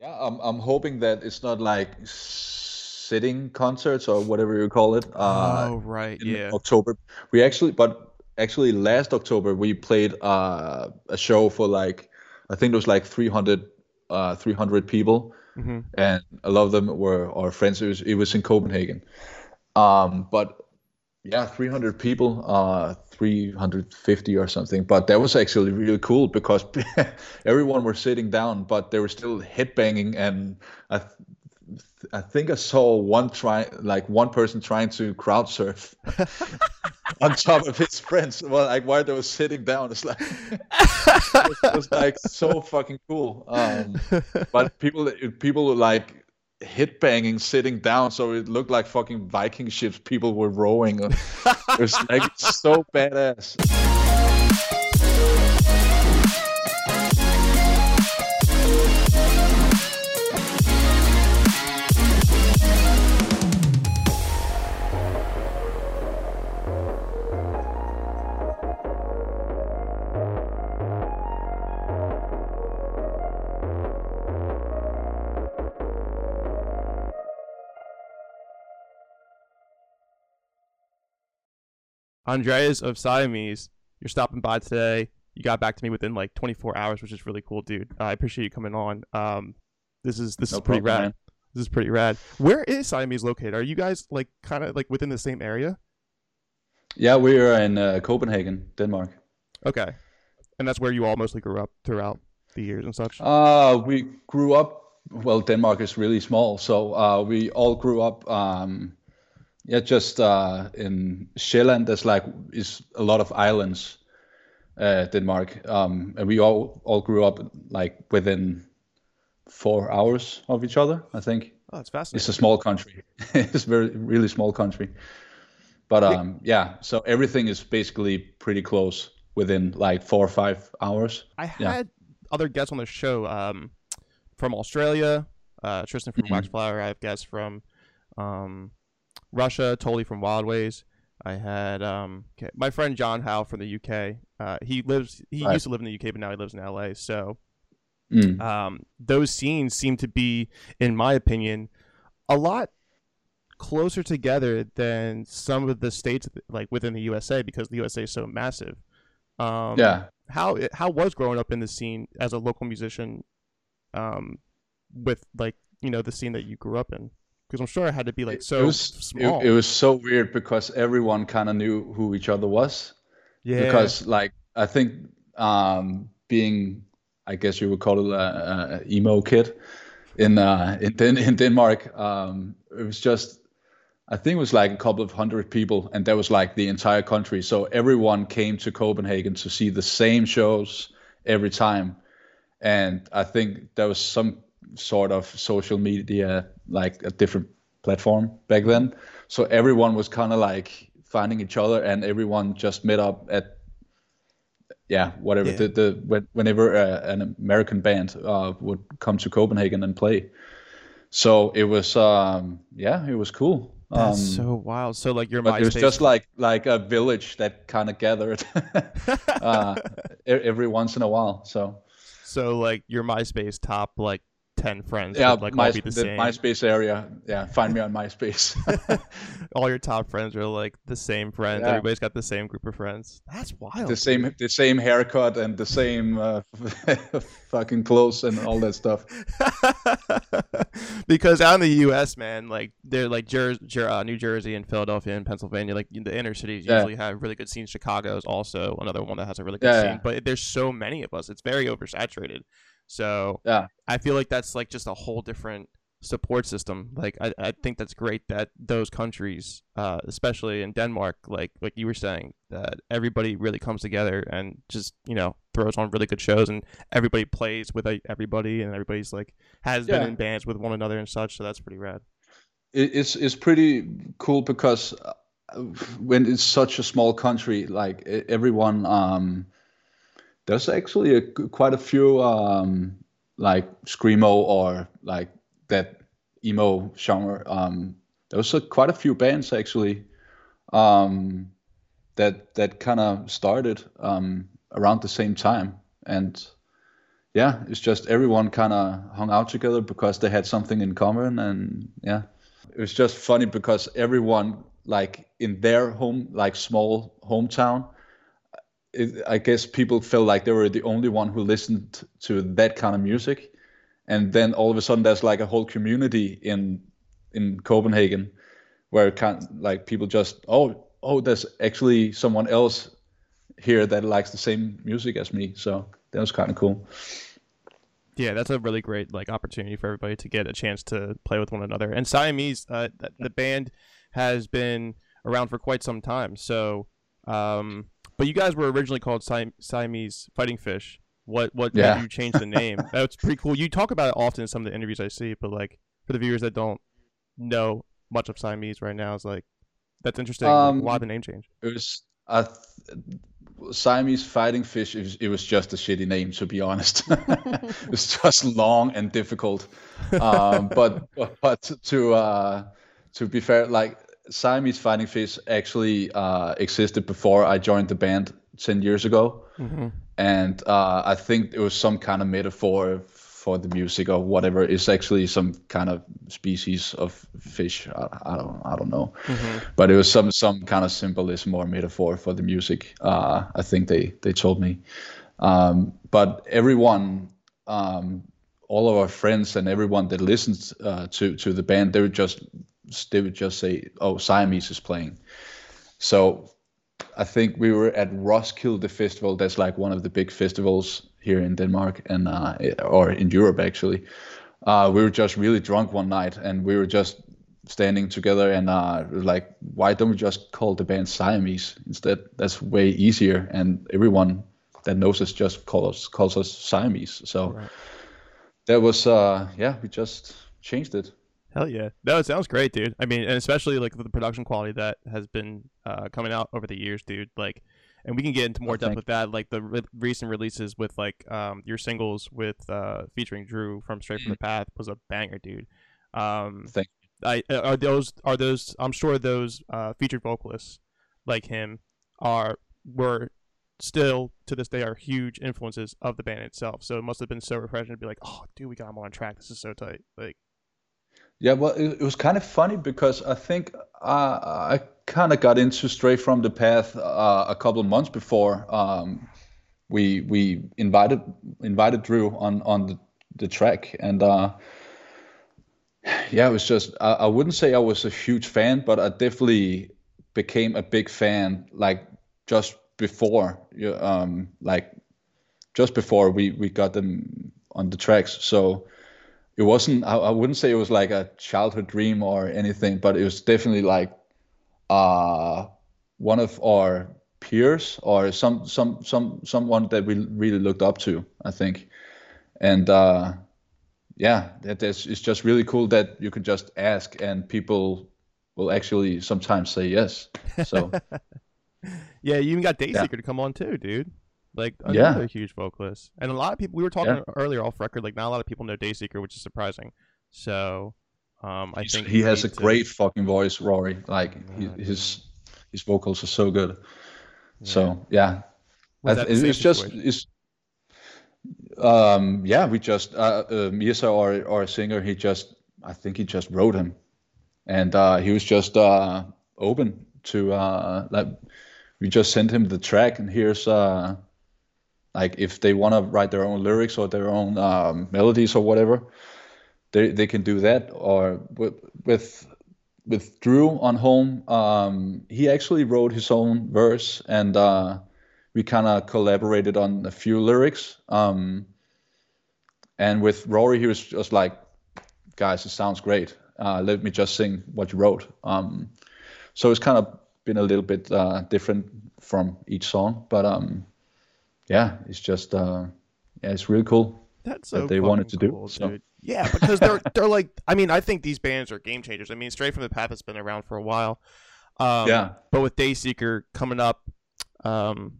Yeah, I'm I'm hoping that it's not like sitting concerts or whatever you call it. Uh, Oh, right. in Yeah. October, we actually, but actually last October we played uh, a show for like I think it was like 300 uh, 300 people, hmm and a lot of them were our friends. It was it was in Copenhagen. Um, but yeah, 300 people, uh, 350 or something. But that was actually really cool because everyone were sitting down, but they were still headbanging. And I, th- I think I saw one try, like one person trying to crowd surf on top of his friends. Well, like while they were sitting down, it's like it was like so fucking cool. Um, but people, people like hit banging sitting down, so it looked like fucking Viking ships. People were rowing. It was like so badass. Andreas of Siamese, you're stopping by today. You got back to me within like 24 hours, which is really cool, dude. Uh, I appreciate you coming on. Um, this is this No is pretty problem, rad. man. This is pretty rad. Where is Siamese located? Are you guys like kind of like within the same area? Yeah, we are in uh, Copenhagen, Denmark. Okay, and that's where you all mostly grew up throughout the years and such. Uh, we grew up. Well, Denmark is really small, so uh, we all grew up. Um, yeah, just uh, in Sjælland. There's like is a lot of islands. Uh, Denmark, um, and we all all grew up like within four hours of each other. I think oh, it's fascinating. It's a small country. it's a very really small country. But um, yeah, so everything is basically pretty close within like four or five hours. I yeah. had other guests on the show um, from Australia, uh, Tristan from Mhm. Waxflower. I have guests from um, Russia, Totally from Wild Ways. I had um, okay, my friend John Howe from the UK. Uh, he lives. He Right. used to live in the UK, but now he lives in LA. So Mm. um, those scenes seem to be, in my opinion, a lot closer together than some of the states like within the USA because the USA is so massive. Um, yeah. how how was growing up in the scene as a local musician um with like you know the scene that you grew up in because i'm sure it had to be like so it was small It, it was so weird because everyone kind of knew who each other was. yeah Because like I think um, being, I guess you would call it a, a emo kid in uh, in Den- in Denmark. Um, it was just I think it was like a couple of hundred people, and that was like the entire country. So everyone came to Copenhagen to see the same shows every time, and I think there was some sort of social media, like a different platform back then. So everyone was kind of like finding each other, and everyone just met up at yeah, whatever. Yeah. The, the when, whenever uh, an American band uh, would come to Copenhagen and play, so it was um, yeah, it was cool. that's um, so wild so like your but it was just like like a village that kind of gathered uh, every once in a while. So so like your myspace top like 10 friends yeah, would like my, all be the, the same MySpace area. Yeah, find me on MySpace. all your top friends are like the same friends Yeah. everybody's got the same group of friends that's wild the same the same haircut and the same uh, fucking clothes and all that stuff. because out in the U.S., man, like they're like Jer- Jer- uh, New Jersey and Philadelphia and Pennsylvania, like the inner cities Yeah. usually have really good scenes. Chicago is also another one that has a really good Yeah, scene, but there's so many of us; it's very oversaturated. So Yeah. I feel like that's like just a whole different support system. Like I, I think that's great that those countries, uh, especially in Denmark, like like you were saying, that everybody really comes together and just you know throws on really good shows and everybody plays with like, everybody and everybody's like has been in bands with one another and such. So that's pretty rad. it's it's pretty cool because uh, when it's such a small country, like everyone, um, there's actually a, quite a few um, like screamo or like that emo genre. Um, there was quite a few bands actually um, that that kind of started um, around the same time, and yeah, it's just everyone kind of hung out together because they had something in common, and yeah, it was just funny because everyone like in their home, like small hometown, it, I guess people felt like they were the only one who listened to that kind of music, and then all of a sudden there's like a whole community in in Copenhagen where kind like people just oh oh there's actually someone else here that likes the same music as me, so that was kind of cool. Yeah, that's a really great like opportunity for everybody to get a chance to play with one another. And Siamese, uh, the band has been around for quite some time. So, um, but you guys were originally called Siam- Siamese Fighting Fish. What what yeah. made you change the name? That's pretty cool. You talk about it often in some of the interviews I see, but like for the viewers that don't know much of Siamese right now, is like that's interesting. Um, Why the name change? It was uh, Siamese Fighting Fish. It was, it was, just a shitty name, to be honest. it was just long and difficult. Um, but but to uh, to be fair, like Siamese Fighting Fish actually uh, existed before I joined the band ten years ago, mm-hmm. and uh, I think it was some kind of metaphor for the music or whatever. It's actually some kind of species of fish. I, I don't I don't know, mm-hmm. but it was some some kind of symbolism or metaphor for the music. Uh, I think they they told me, um, but everyone. Um, all of our friends and everyone that listens uh, to to the band, they would just they would just say, "Oh, Siamese is playing." So I think we were at Roskilde Festival. That's like one of the big festivals here in Denmark and uh, or in Europe actually. Uh, we were just really drunk one night, and we were just standing together and uh, like, why don't we just call the band Siamese instead? That's way easier, and everyone that knows us just calls us calls us Siamese. So right. that was uh, yeah, we just changed it. Hell yeah. No, it sounds great, dude. I mean, and especially like the production quality that has been uh, coming out over the years, dude. Like, and we can get into more oh, depth with that. Like the re- recent releases with like um, your singles with uh, featuring Drew from Stray from the mm-hmm. Path was a banger, dude. Um, Thank I uh, are those are those I'm sure those uh, featured vocalists like him are were still to this day are huge influences of the band itself. So it must have been so refreshing to be like, oh, dude, we got him on track. This is so tight. Like, yeah, well, it, it was kind of funny because I think uh, I kind of got into Stray From The Path uh, a couple months before um, we we invited invited Drew on on the, the track, and uh, yeah, it was just I, I wouldn't say I was a huge fan, but I definitely became a big fan like just before um, like just before we we got them on the tracks. So it wasn't I, I wouldn't say it was like a childhood dream or anything, but it was definitely like uh one of our peers or some some some someone that we really looked up to, I think. And uh yeah, that is it's just really cool that you can just ask and people will actually sometimes say yes. So Yeah, you even got Dayseeker yeah. to come on too, dude. Like another yeah. huge vocalist, and a lot of people. We were talking yeah. earlier off record. Like not a lot of people know Dayseeker, which is surprising. So, um, I He's, think he has a to... great fucking voice, Rory. Like he, his his vocals are so good. Yeah. So yeah, it's just it's um yeah we just uh, uh Mirza or or a singer he just I think he just wrote him, and uh, he was just uh open to uh like we just sent him the track and here's uh like if they want to write their own lyrics or their own um, melodies or whatever they, they can do that. Or with with with drew on home um, he actually wrote his own verse and uh, we kind of collaborated on a few lyrics um, and with rory he was just like guys it sounds great. Uh, let me just sing what you wrote. Um, so it's kind of been a little bit uh, different from each song but um, yeah, it's just uh, yeah, it's really cool. That's so that they wanted to cool, do. So. Yeah, because they're they're like I mean I think these bands are game changers. I mean Stray From The Path has been around for a while. Um, yeah. But with Dayseeker coming up um,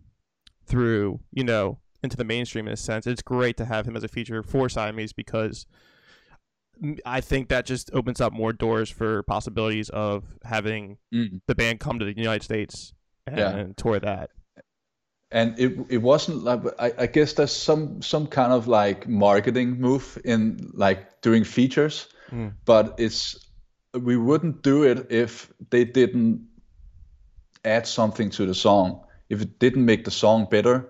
through you know into the mainstream in a sense, it's great to have him as a feature for Siamese because I think that just opens up more doors for possibilities of having mm. the band come to the United States and, yeah. and tour that. And it it wasn't like I, I guess there's some some kind of like marketing move in like doing features Mm. but it's we wouldn't do it if they didn't add something to the song. If it didn't make the song better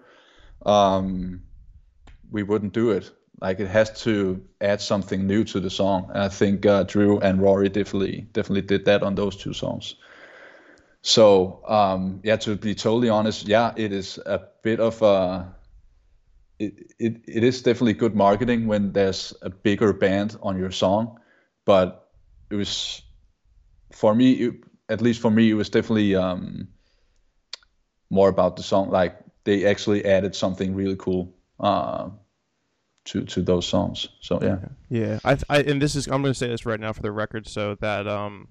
um we wouldn't do it. Like it has to add something new to the song. And i think uh, drew and rory definitely definitely did that on those two songs so um, yeah, to be totally honest, yeah, it is a bit of a. It, it, it is definitely good marketing when there's a bigger band on your song, but it was for me, it, at least for me, it was definitely um, more about the song. Like they actually added something really cool uh, to to those songs. So yeah, Yeah, I, I and this is I'm gonna say this right now for the record, so that um,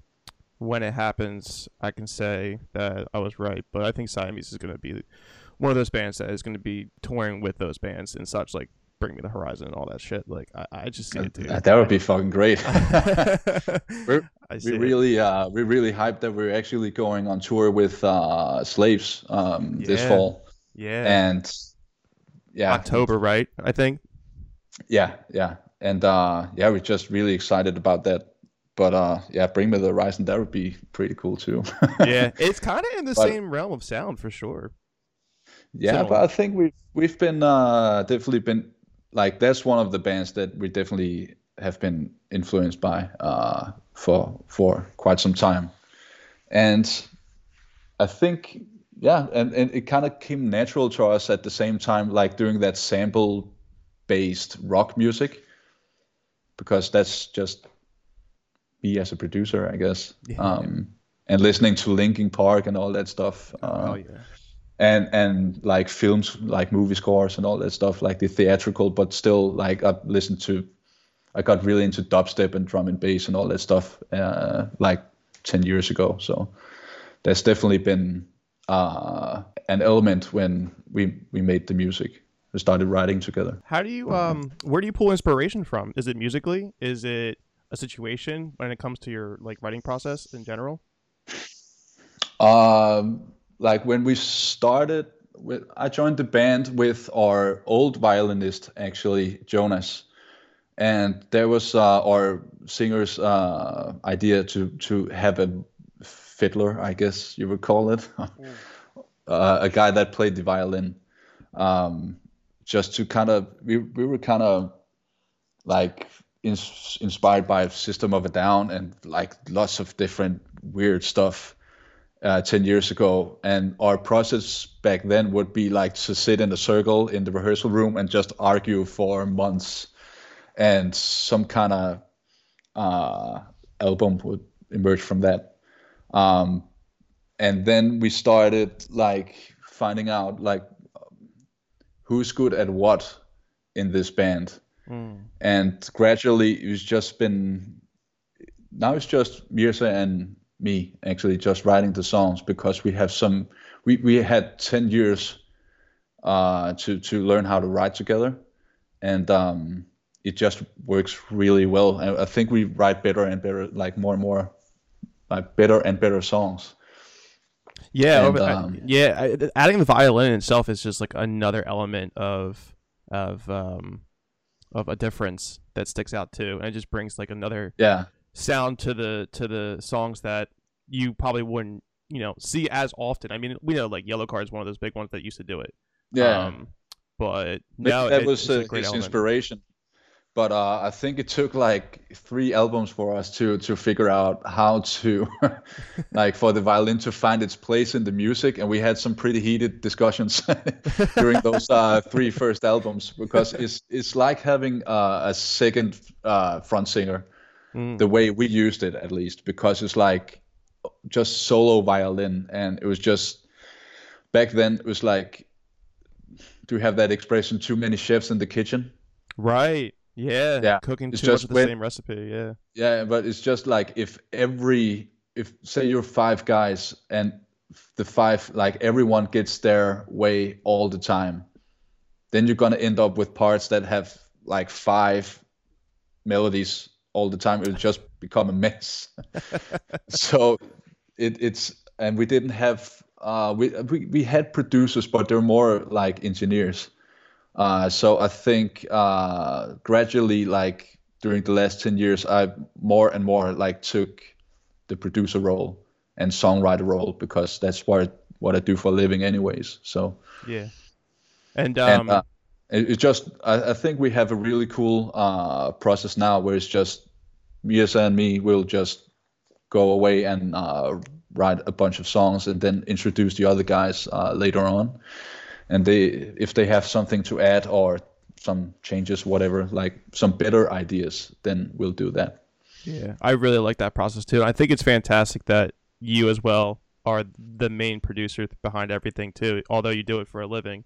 when it happens, I can say that I was right. But I think Siamese is gonna be one of those bands that is gonna be touring with those bands and such, like Bring Me the Horizon and all that shit. Like I, I just see it, dude. that would be fucking great. We're- I see we really uh we really hyped that we're actually going on tour with uh slaves um this fall yeah. and yeah October, right? I think. yeah yeah and uh yeah we're just really excited about that but uh yeah bring me the horizon that would be pretty cool too Yeah, it's kind of in the But- same realm of sound for sure. yeah Similar. but i think we've we've been uh definitely been like that's one of the bands that we definitely have been influenced by uh for for quite some time and i think yeah and, and it kind of came natural to us at the same time like doing that sample based rock music because that's just me as a producer i guess Yeah. um and listening to linkin park and all that stuff uh, oh yeah. and and like films like movie scores and all that stuff like the theatrical but still like i listened to i got really into dubstep and drum and bass and all that stuff uh, like 10 years ago so there's definitely been uh, an element when we we made the music we started writing together How do you um where do you pull inspiration from? Is it musically? Is it a situation when it comes to your like writing process in general? Um, like when we started, with, I joined the band with our old violinist, actually Jonas, and there was uh, our singer's uh, idea to to have a fiddler, I guess you would call it, uh, a guy that played the violin, um, just to kind of we we were kind of like ins- inspired by System of a Down and like lots of different weird stuff uh, 10 years ago. And our process back then would be like to sit in a circle in the rehearsal room and just argue for months. And some kind of uh, album would emerge from that. Um, and then we started like finding out like who's good at what in this band Mm. and gradually it's just been now it's just Mirza and me actually just writing the songs because we have some we, we had 10 years uh, to to learn how to write together and um, it just works really well and I think we write better and better like more and more like better and better songs Yeah, And, I- um, yeah. Adding the violin itself is just like another element of of um of a difference that sticks out too, and it just brings like another yeah sound to the to the songs that you probably wouldn't you know see as often. I mean, we know like Yellowcard is one of those big ones that used to do it. yeah Um, but Maybe no, that it- was it's a uh, great his element. inspiration. But uh, I think it took like three albums for us to to figure out how to, like, for the violin to find its place in the music, and we had some pretty heated discussions during those uh, three first albums because it's it's like having uh, a second uh, front singer, Mm. the way we used it at least, because it's like just solo violin, and it was just back then it was like, do you have that expression? Too many chefs in the kitchen. Right. Yeah. Yeah, Cooking it's too much just of the when- same recipe. Yeah. Yeah, but it's just like if every if say you're five guys and the five like everyone gets their way all the time, then you're gonna end up with parts that have like five melodies all the time. It'll just become a mess. so it, it's and we didn't have uh, we, we we had producers, but they're more like engineers. Uh, so I think uh, gradually, like during the last ten years, I more and more like took the producer role and songwriter role because that's what what I do for a living, anyways. So yeah, and um, and, uh, it, it, just I, I, think we have a really cool uh, process now where it's just Mirza and me will just go away and uh, write a bunch of songs and then introduce the other guys uh, later on. And they, if they have something to add or some changes, whatever, like some better ideas, then we'll do that. Yeah, I really like that process too. I think it's fantastic that you as well are the main producer behind everything too. Although you do it for a living,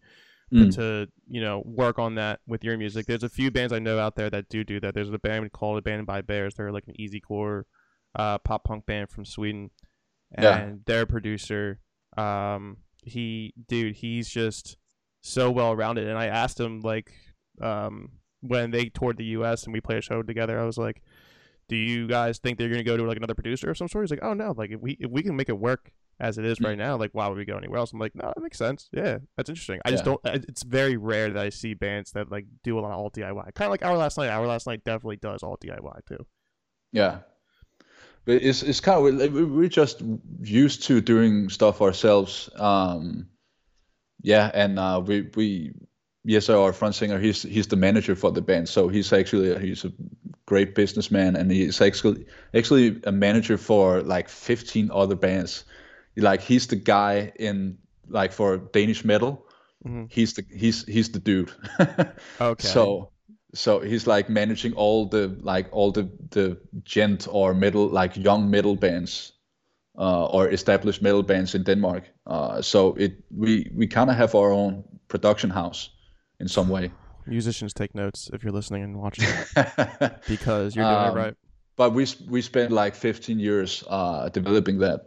mm. to you know work on that with your music. There's a few bands I know out there that do do that. There's a band called Abandoned by Bears. They're like an easy core uh, pop punk band from Sweden, and yeah. their producer, um, he dude, he's just so well rounded. And I asked him like um, when they toured the U.S. and we played a show together, I was like do you guys think they're gonna go to like another producer of some sort? He's like, oh no, like if we if we can make it work as it is right now, like why would we go anywhere else? I'm like, no, that makes sense. Yeah, that's interesting. I yeah. just don't. It's very rare that I see bands that like do a lot of all DIY. Kind of like Our Last Night. Our Last Night definitely does all DIY too. Yeah, but it's it's kind of we're just used to doing stuff ourselves. Um, yeah, and uh, we we yes, our front singer, he's he's the manager for the band, so he's actually he's a great businessman, and he's actually actually a manager for like 15 other bands. Like he's the guy in like for Danish metal. Mm-hmm. He's the he's he's the dude. okay. So so he's like managing all the like all the the djent or metal like young metal bands uh, or established metal bands in Denmark. Uh, so it we we kind of have our own production house in some way. Musicians take notes if you're listening and watching because you're doing um, it right. But we we spent like 15 years uh, developing that.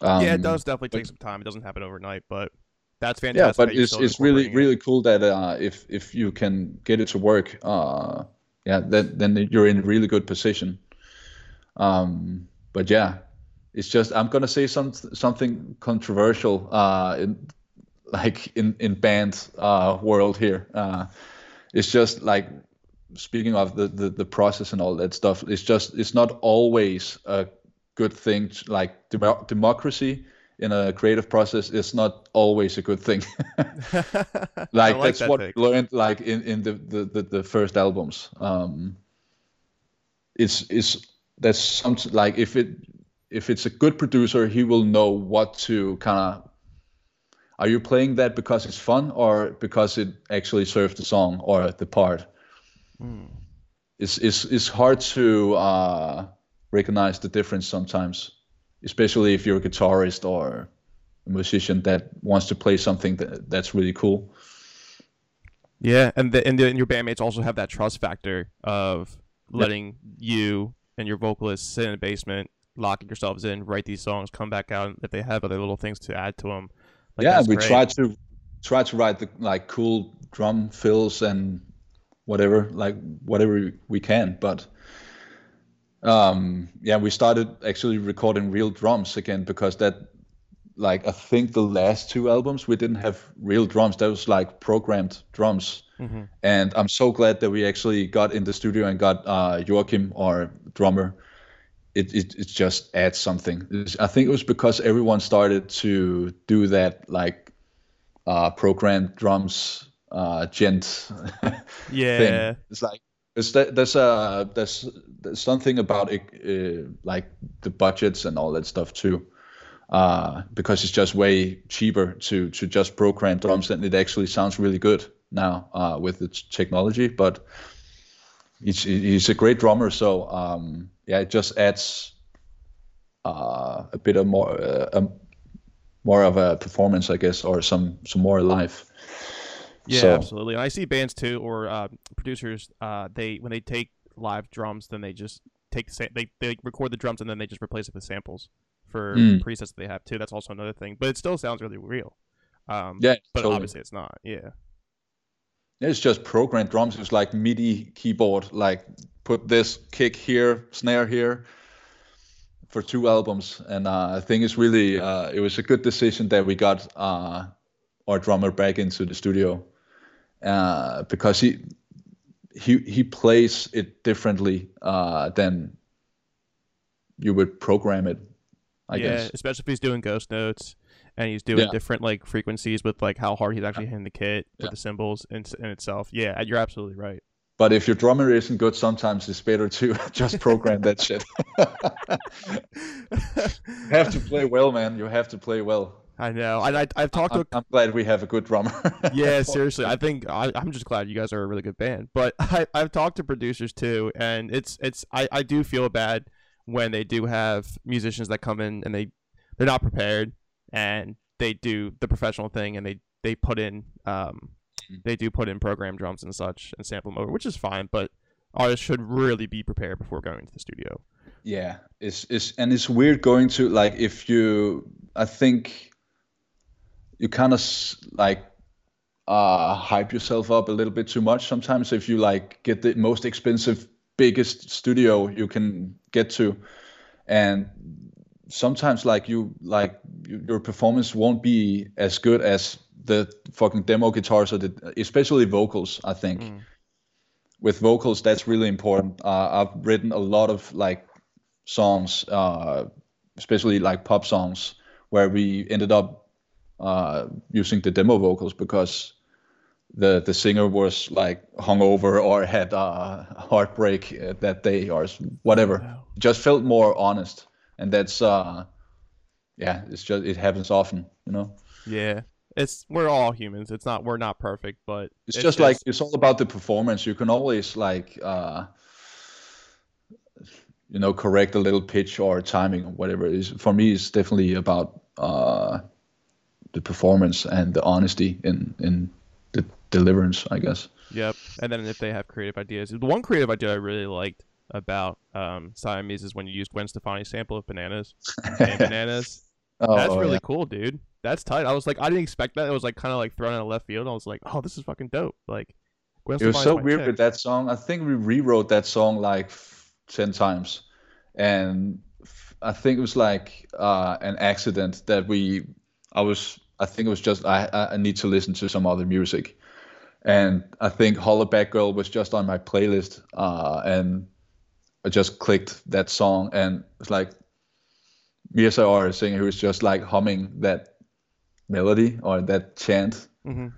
Um, yeah, it does definitely take but, some time. It doesn't happen overnight, but that's fantastic. Yeah, but it's it's really really cool that uh, if if you can get it to work, uh, yeah, then then you're in a really good position. Um, but yeah, it's just I'm gonna say some something controversial. Uh, like in in band uh, world here. Uh, it's just like speaking of the, the the process and all that stuff. It's just it's not always a good thing. To, like dem- democracy in a creative process is not always a good thing. like, like, that's that what we learned like in in the the the, the first albums. Um, it's it's that's something like if it if it's a good producer, he will know what to kind of are you playing that because it's fun or because it actually serves the song or the part? Mm. It's, it's, it's hard to uh, recognize the difference sometimes, especially if you're a guitarist or a musician that wants to play something that, that's really cool. Yeah, and the, and, the, and your bandmates also have that trust factor of letting you and your vocalist sit in a basement, locking yourselves in, write these songs, come back out, if they have other little things to add to them, like, yeah, we great. try to try to write the like cool drum fills and whatever, like whatever we can. But um, yeah, we started actually recording real drums again because that like I think the last two albums we didn't have real drums. That was like programmed drums. Mm-hmm. And I'm so glad that we actually got in the studio and got uh, Joachim, our drummer. It, it, it just adds something. I think it was because everyone started to do that like uh, programmed drums uh, djent yeah thing. It's like there's there's uh there's there's something about it uh, like the budgets and all that stuff too. Uh, because it's just way cheaper to to just program drums and it actually sounds really good now uh, with the technology. But he's he's a great drummer, so um, yeah, it just adds uh, a bit of more uh, um, more of a performance, I guess, or some some more life. Yeah, so. absolutely. And I see bands too, or uh, producers. Uh, they when they take live drums, then they just take the sa- they they record the drums and then they just replace it with samples for mm. presets that they have too. That's also another thing, but it still sounds really real. Um, yeah, but totally. obviously it's not. Yeah. It's just programmed drums. It's like MIDI keyboard, like put this kick here, snare here. for two albums, and uh, I think it's really uh, it was a good decision that we got uh, our drummer back into the studio uh, because he he he plays it differently uh, than you would program it. I yeah, guess. especially if he's doing ghost notes and he's doing Yeah. different like frequencies with like how hard he's actually hitting the kit with Yeah. the cymbals in, in itself. Yeah, you're absolutely right. But if your drummer isn't good, sometimes it's better to just program that shit. you have to play well, man. You have to play well. I know. And I, I've talked I'm, I'm glad we have a good drummer. yeah, seriously. I think I, I'm just glad you guys are a really good band. But I, I've talked to producers too, and it's it's I, I do feel bad when they do have musicians that come in and they they're not prepared and they do the professional thing and they they put in um Mhm. they do put in program drums and such and sample them over, which is fine. But artists should really be prepared before going to the studio. Yeah, it's it's and it's weird going to like if you I think you kind of like uh hype yourself up a little bit too much sometimes if you like get the most expensive biggest studio you can get to. And sometimes like you like your performance won't be as good as the fucking demo guitars or the especially vocals I think. Mm. with vocals that's really important. Uh, i've written a lot of like songs uh, especially like pop songs where we ended up uh, using the demo vocals because the the singer was like hungover or had a heartbreak uh, that day or whatever. Wow. just felt more honest. And that's uh yeah it's just it happens often you know? Yeah, it's we're all humans. It's not we're not perfect, but it's, just like it's all about the performance. You can always like uh you know correct a little pitch or timing or whatever is. For me it's definitely about uh the performance and the honesty in in the deliverance i guess Yep. And then if they have creative ideas, the one creative idea I really liked about um, Siamese is when you use Gwen Stefani's sample of bananas and bananas. oh, That's oh, really yeah. cool, dude. That's tight. I was like, I didn't expect that. It was like kind of like thrown out of left field. I was like, oh, this is fucking dope. Like, Gwen it was so weird with that song i think we rewrote that song like 10 times and I think it was like uh an accident that we i was i think it was just i i need to listen to some other music. And i think hollaback girl was just on my playlist uh and i just clicked that song and it's like Mia Sayar, a singer who is just like humming that melody or that chant. Mhm.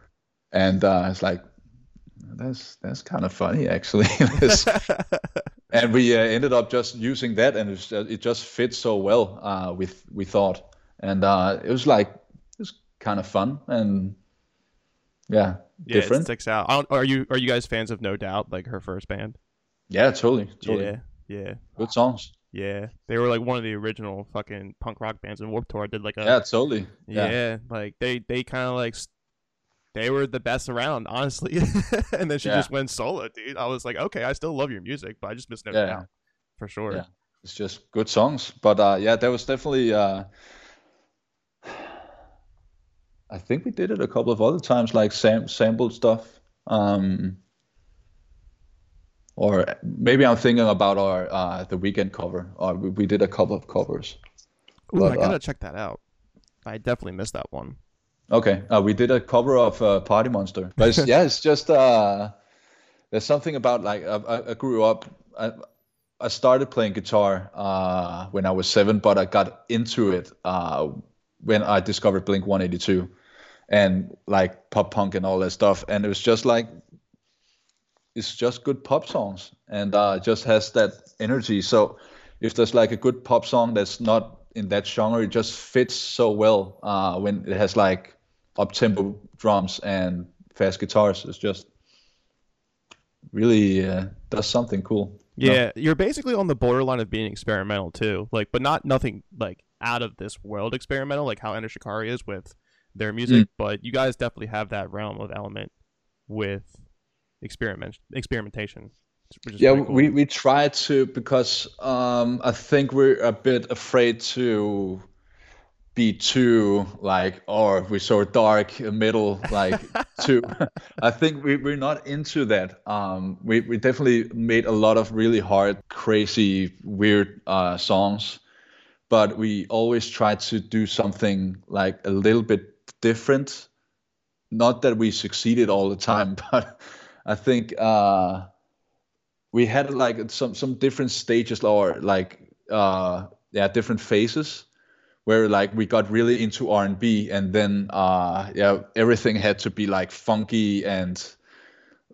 and uh, it's like that's that's kind of funny actually. And we uh, ended up just using that and it's just, it just fits so well uh, with we thought. And uh, it was like it kind of fun and yeah yeah, different it sticks out. Are you are you guys fans of No Doubt, like her first band? yeah totally totally Yeah, yeah, good songs yeah. They were like one of the original fucking punk rock bands in Warped Tour. Did like a yeah totally Yeah, yeah like they they kind of like they were the best around, honestly. and then she Yeah. just went solo, dude. I was like, okay, I still love your music, but I just miss No Yeah. Doubt for sure. Yeah. it's just good songs but uh, yeah that was definitely uh, I think we did it a couple of other times like sam- sampled stuff um, or maybe I'm thinking about our uh, the Weeknd cover or we, we did a couple of covers Ooh, But, I uh, gotta check that out. I definitely missed that one. Okay, uh, we did a cover of uh, Party Monster, but it's, yeah, it's just uh, there's something about like I, I I grew up. I, I started playing guitar uh, when I was seven, but I got into it uh, when I discovered Blink 182 and like pop punk and all that stuff, and it was just like it's just good pop songs and uh, just has that energy. So if there's like a good pop song that's not in that genre, it just fits so well uh, when it has like up tempo drums and fast guitars. It's just really uh, does something cool. No. Yeah, you're basically on the borderline of being experimental too. Like, but not nothing like out of this world experimental, like how Enter Shikari is with their music. But you guys definitely have that realm of element with experiment experimentation. Yeah, cool. we, we try to because um, I think we're a bit afraid to be too like or we're so dark middle like too I think we, we're not into that. Um, we, we definitely made a lot of really hard, crazy, weird uh, songs. but we always try to do something like a little bit different. Not that we succeeded all the time, but I think uh, we had like some some different stages or like uh, yeah different phases where like we got really into R&B and then uh, yeah everything had to be like funky and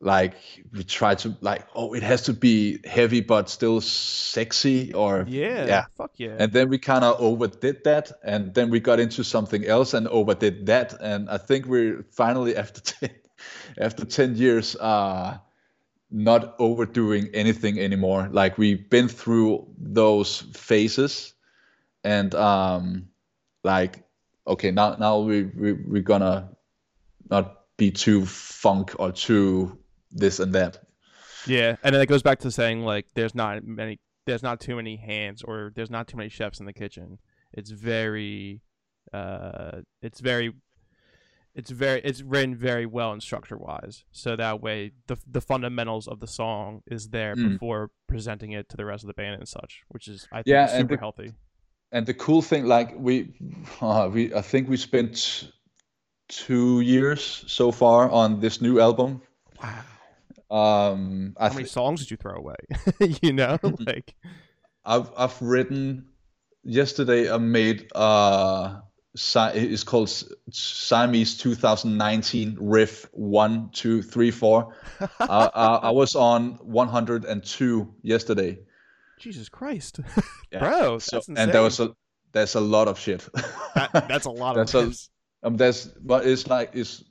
like we tried to like oh it has to be heavy but still sexy or Yeah. yeah Fuck yeah. and then we kind of overdid that and then we got into something else and overdid that and i think we're finally after 10 after 10 years uh not overdoing anything anymore like we've been through those phases and um like okay now now we, we we're gonna not be too funk or too this and that Yeah, and then it goes back to saying like there's not many, there's not too many hands or there's not too many chefs in the kitchen. It's very, uh, it's very, it's very, it's written very well and structure wise. So that way the the fundamentals of the song is there Mm. before presenting it to the rest of the band and such, which is I think Yeah, super the- healthy. and the cool thing like we uh, we i think we spent two years so far on this new album Wow. Um i How many songs did you throw away? you know, like i've i've written yesterday i made uh Si- it's called Siamese 2019 riff one two three four. uh, uh, I was on 102 yesterday. Jesus Christ, Yeah. bro, So, that's and there was a there's a lot of shit. That- that's a lot of That's a- um, there's but it's like it's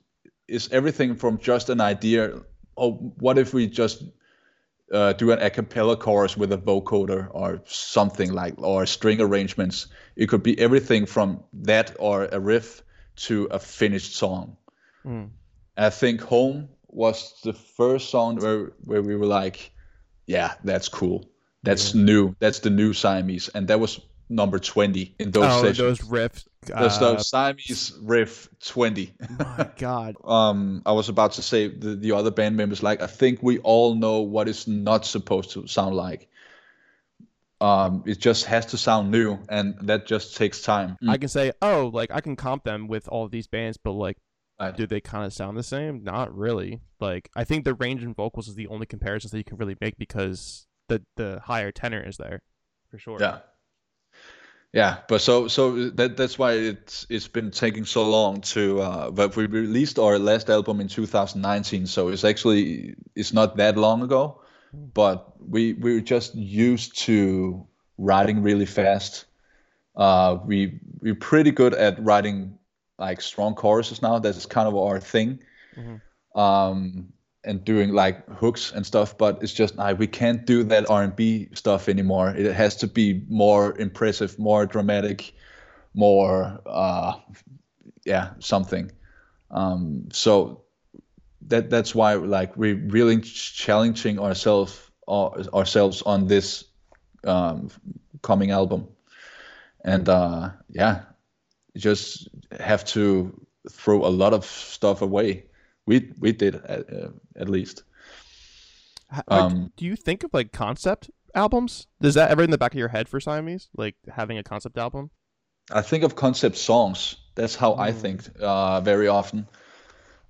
it's everything from just an idea. Oh, what if we just uh, do an a cappella chorus with a vocoder or something like or string arrangements? It could be everything from that or a riff to a finished song. Mm. I think Home was the first song where where we were like, yeah, that's cool. That's new. That's the new Siamese, and that was number twenty in those oh, sessions. those riffs. There's uh, the Siamese riff 20. my God. um, I was about to say the, the other band members, like, I think we all know what it's not supposed to sound like. Um, it just has to sound new, and that just takes time. I can say, oh, like I can comp them with all of these bands, but like, Right. do they kind of sound the same? Not really. Like, I think the range in vocals is the only comparisons that you can really make because the the higher tenor is there, for sure. Yeah. Yeah, but so so that that's why it's it's been taking so long to uh but we released our last album in 2019 so it's actually it's not that long ago but we we're just used to writing really fast. Uh we we're pretty good at writing like strong choruses now. That's kind of our thing. Mhm. um and doing like hooks and stuff but it's just like we can't do that r&b stuff anymore. It has to be more impressive more dramatic more uh yeah something. Um so that that's why like we're really challenging ourselves our, ourselves on this um coming album. And uh yeah just have to throw a lot of stuff away we we did at, uh, at least Um, do you think of like concept albums? Is that ever in the back of your head for Siamese? Like having a concept album? I think of concept songs. That's how I Mm. think uh, very often.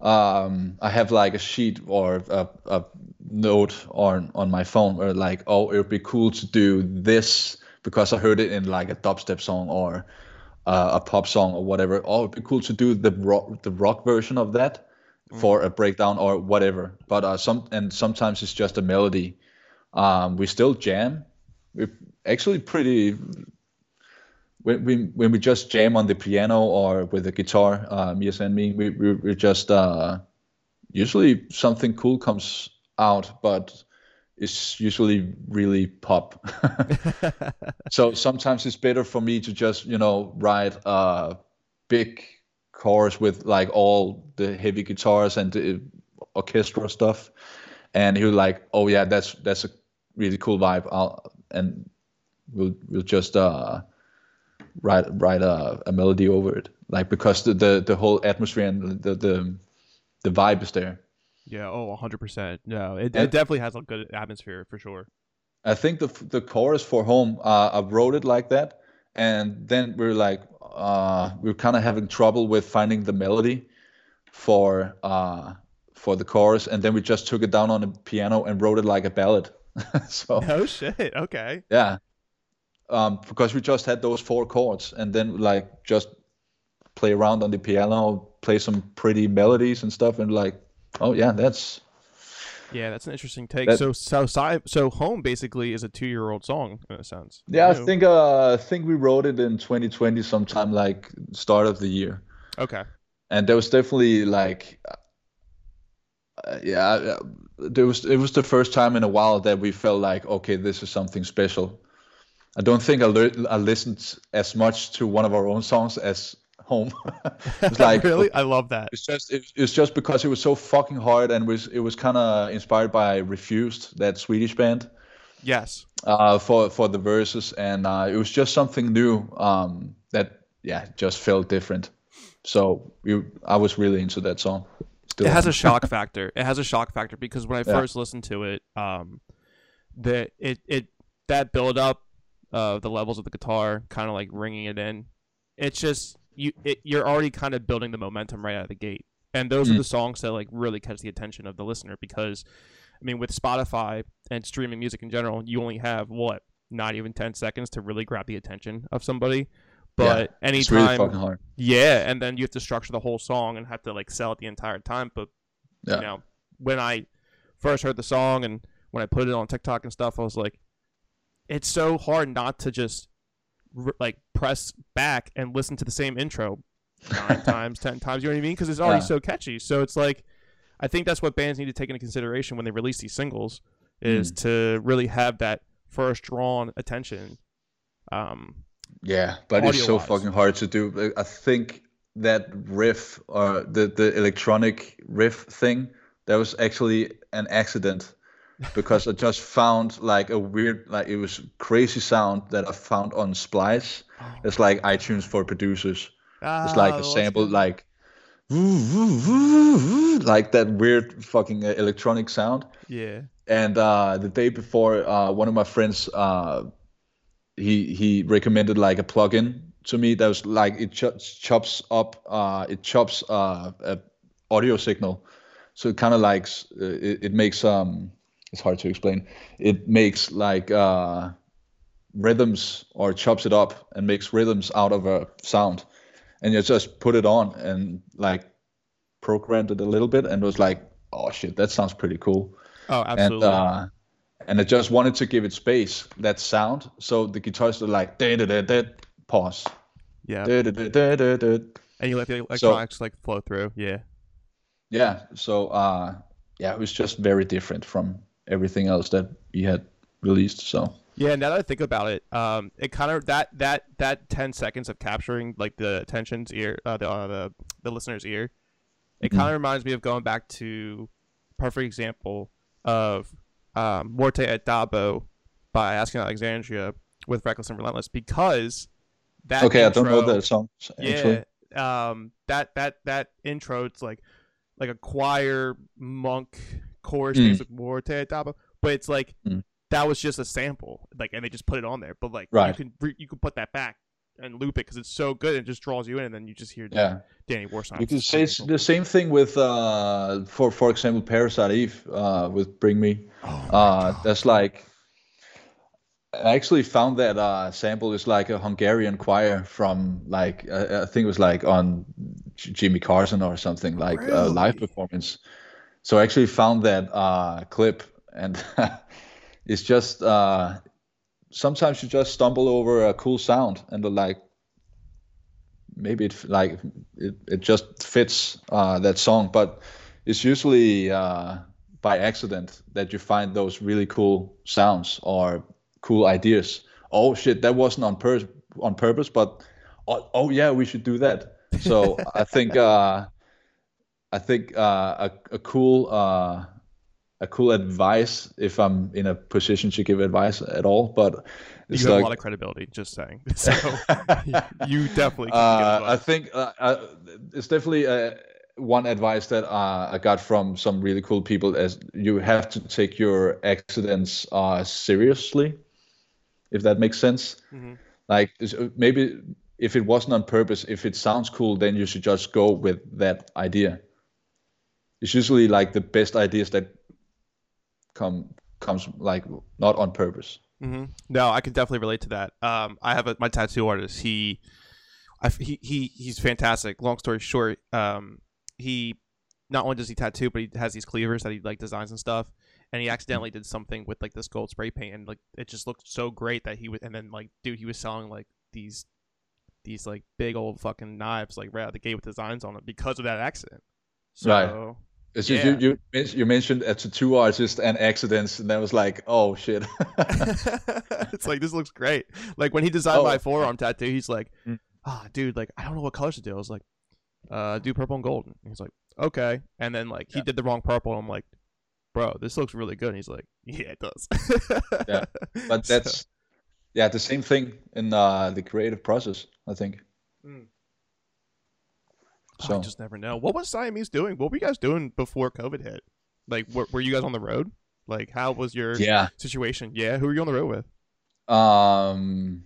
Um, I have like a sheet or a, a note on on my phone where like, oh, it would be cool to do this because I heard it in like a dubstep song or uh, a pop song or whatever. Oh, it'd be cool to do the rock the rock version of that for a breakdown or whatever. But uh, some and sometimes it's just a melody. Um, we still jam. We're actually pretty when we when we just jam on the piano or with the guitar, uh, Mirza and me, we we we just uh, usually something cool comes out, but it's usually really pop. so sometimes it's better for me to just you know write a big chorus with like all the heavy guitars and the orchestral stuff, and he'll like, oh yeah, that's that's a really cool vibe. I'll and we'll we'll just uh write write a, a melody over it like because the, the the whole atmosphere and the the the vibe is there Yeah. Oh, hundred percent. No, it, it definitely has a good atmosphere for sure. i think the the chorus for home uh, i wrote it like that and then we are like uh, we are kind of having trouble with finding the melody for uh, for the chorus, and then we just took it down on the piano and wrote it like a ballad. so oh shit, okay, yeah, um, because we just had those four chords, and then like just play around on the piano, play some pretty melodies and stuff, and like, oh yeah, that's yeah, that's an interesting take. So, so, so, home basically is a two-year-old song in a sense. Yeah. I think, uh, I think we wrote it in 2020, sometime like start of the year. Okay. And there was definitely like, uh, yeah, uh, there was it was the first time in a while that we felt like, okay, this is something special. I don't think I, le- I listened as much to one of our own songs as home. it's like really, I love that. It's just it, it's just because it was so fucking hard and was it was kind of inspired by Refused, that Swedish band. Yes. Uh, for for the verses, and uh, it was just something new. Um, that yeah, just felt different. So we, I was really into that song. Still. It has a shock factor. It has a shock factor because when I first yeah. listened to it, um, the it it that build up of the levels of the guitar, kind of like ringing it in. It's just you it, you're already kind of building the momentum right out of the gate, and those mm. are the songs that like really catch the attention of the listener because, I mean, with Spotify and streaming music in general, you only have what not even ten seconds to really grab the attention of somebody. But yeah, anytime, really yeah, and then you have to structure the whole song and have to like sell it the entire time. But yeah. you know, when I first heard the song and when I put it on TikTok and stuff, I was like, it's so hard not to just like press back and listen to the same intro nine times, ten times. You know what I mean? Because it's already yeah. so catchy. So it's like, I think that's what bands need to take into consideration when they release these singles is mm. to really have that first drawn attention. Um, yeah, but it's so fucking hard to do. I think that riff or the the electronic riff thing that was actually an accident because I just found like a weird, like it was crazy sound that I found on Splice. Oh. It's like iTunes for producers. it's like a oh, sample, like like that weird fucking uh, electronic sound. Yeah. And uh, the day before, uh, one of my friends, uh, he he recommended like a plugin to me that was like it ch- chops up, uh, it chops uh, a audio signal, so it kind of like it, it makes um it's hard to explain. It makes like uh, rhythms or chops it up and makes rhythms out of a sound, and you just put it on and like programmed it a little bit, and was like, oh shit, that sounds pretty cool. Oh, absolutely. And, uh, and I just wanted to give it space, that sound. So the guitars are like da da da da pause. Yeah. Da, da, da, da, da, da. And you let the electronics so, like flow through. Yeah. Yeah. So uh yeah, it was just very different from everything else that we had released. So yeah, now that I think about it, um, it kind of that that that ten seconds of capturing like the attention's ear, uh, the, uh, the the listener's ear, it kind of mm-hmm. reminds me of going back to perfect example of um, Morte et Dabo by Asking Alexandria with Reckless and Relentless because that okay, intro, I don't know that song. Actually. Yeah, um, that that that intro, it's like like a choir monk chorus mm. with Morte Dabo, but it's like mm. that was just a sample, like, and they just put it on there. But like, right. you can re- you can put that back and loop it because it's so good. It just draws you in, and then you just hear yeah. Danny Worsnop. You can say the same thing with, uh, for for example, Parasite Eve uh, with Bring Me. Oh uh, that's like. I actually found that uh, sample is like a Hungarian choir from like uh, I think it was like on Jimmy Carson or something like really? a live performance. So I actually found that uh, clip, and it's just uh, sometimes you just stumble over a cool sound, and like maybe it like it, it just fits uh, that song, but it's usually uh, by accident that you find those really cool sounds or cool ideas. Oh shit, that wasn't on pur- on purpose, but oh, oh yeah, we should do that. So I think uh, I think uh, a a cool uh, a cool advice if I'm in a position to give advice at all, but you have like, a lot of credibility. Just saying, so you definitely. Uh, I think uh, uh, it's definitely uh, one advice that I got from some really cool people is you have to take your accidents seriously, if that makes sense. Mm-hmm. Like maybe if it wasn't on purpose, if it sounds cool, then you should just go with that idea. It's usually like the best ideas that come comes like not on purpose. Mm-hmm. No, I can definitely relate to that. Um, I have a, my tattoo artist. He, I, he, he, he's fantastic. Long story short, um, he not only does he tattoo, but he has these cleavers that he like designs and stuff. And he accidentally did something with like this gold spray paint, and like it just looked so great that he was. And then like, dude, he was selling like these, these like big old fucking knives like right out the gate with designs on it because of that accident. So, right. It's just yeah. you, you you mentioned a tattoo artist and accidents, and that was like, oh shit. it's like this looks great. Like when he designed oh. my forearm tattoo, he's like, mm. ah, oh, dude, like I don't know what colors to do. I was like, uh, do purple and gold. And he's like, okay. And then like he yeah. did the wrong purple. I'm like, bro, this looks really good. And he's like, yeah, it does. yeah, but that's so. yeah the same thing in uh, the creative process. I think. Mm. So I just never know. What was Siamese doing? What were you guys doing before COVID hit? Like, were, were you guys on the road? Like, how was your yeah situation? Yeah, who were you on the road with? Um,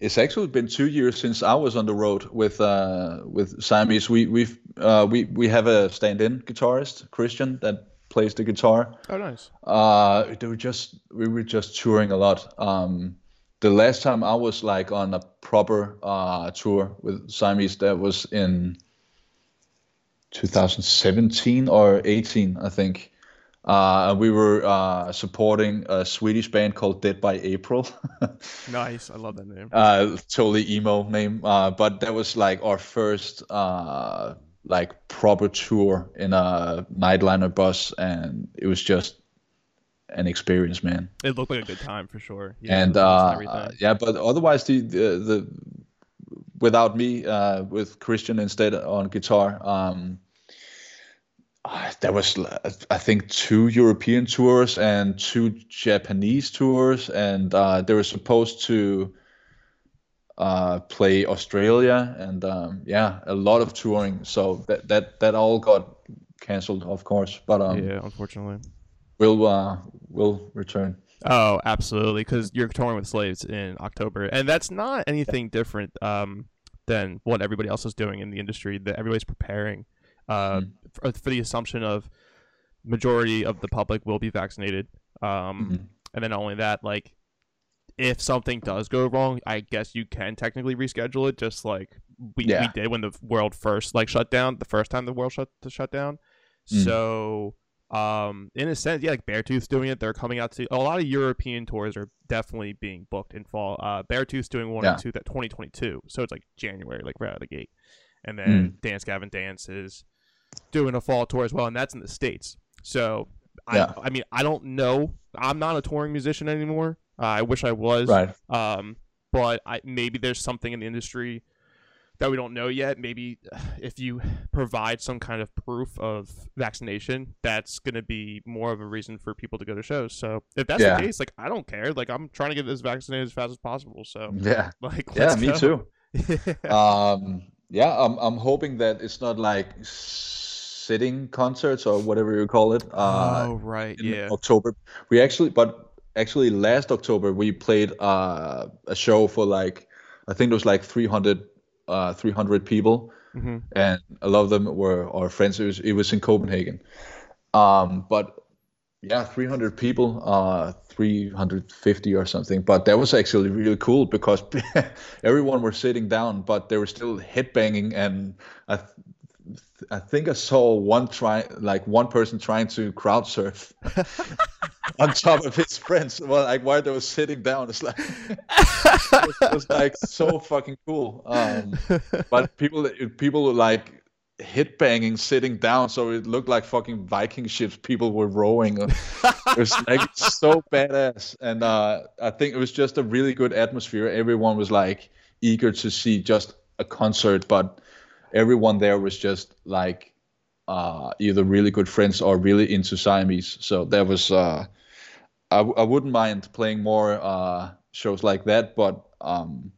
it's actually been two years since I was on the road with uh with Siamese. We we've uh we we have a stand-in guitarist Christian that plays the guitar. Oh, nice. Uh, they were just we were just touring a lot. Um, the last time I was like on a proper uh tour with Siamese, that was in 2017 or 18, I think. Uh, we were uh, supporting a Swedish band called Dead by April. nice, I love that name. Uh, totally emo name, uh, but that was like our first uh, like proper tour in a nightliner bus, and it was just an experience, man. It looked like a good time for sure. Yeah, and uh, yeah, but otherwise, the the, the without me uh, with Christian instead on guitar. Um, uh, there was I think two European tours and two Japanese tours, and uh, they were supposed to uh, play Australia, and um, yeah, a lot of touring. So that that that all got cancelled, of course. But um, yeah, unfortunately, we'll uh, we'll return. Oh, absolutely, because you're touring with Slaves in October, and that's not anything different um, than what everybody else is doing in the industry. That everybody's preparing uh, mm for, for, the assumption of majority of the public will be vaccinated. Um, mm-hmm. And then not only that, like if something does go wrong, I guess you can technically reschedule it, just like we, yeah. we did when the world first like shut down. The first time the world shut to shut down. Mm. So um in a sense yeah like beartooth's doing it they're coming out to a lot of european tours are definitely being booked in fall uh beartooth's doing one yeah. and two that 2022 so it's like january like right out of the gate and then mm. dance gavin dance is doing a fall tour as well, and that's in the states. So yeah. I, I mean, I don't know. I'm not a touring musician anymore. Uh, I wish I was. Right. Um, but I, maybe there's something in the industry that we don't know yet. Maybe if you provide some kind of proof of vaccination, that's going to be more of a reason for people to go to shows. So if that's yeah. the case, like I don't care. Like I'm trying to get this vaccinated as fast as possible. So yeah, like yeah, me go. too. um, yeah, I'm I'm hoping that it's not like sitting concerts or whatever you call it. Uh, oh right, yeah. October. We actually, but actually last October we played uh, a show for like I think it was like 300, uh, 300 people, mm-hmm. and a lot of them were our friends. It was it was in Copenhagen. Um, but yeah, 300 people, uh, 350 or something. But that was actually really cool because everyone were sitting down, but they were still headbanging, and I I think I saw one try like one person trying to crowd surf on top of his friends. Well, like while they were sitting down, it's like it was like so fucking cool. Um, but people people were like hit banging sitting down, so it looked like fucking Viking ships. People were rowing. it was like so badass, and uh, I think it was just a really good atmosphere. Everyone was like eager to see just a concert, but everyone there was just like uh, either really good friends or really into Siamese. So there was uh, I, I wouldn't mind playing more uh, shows like that, but um,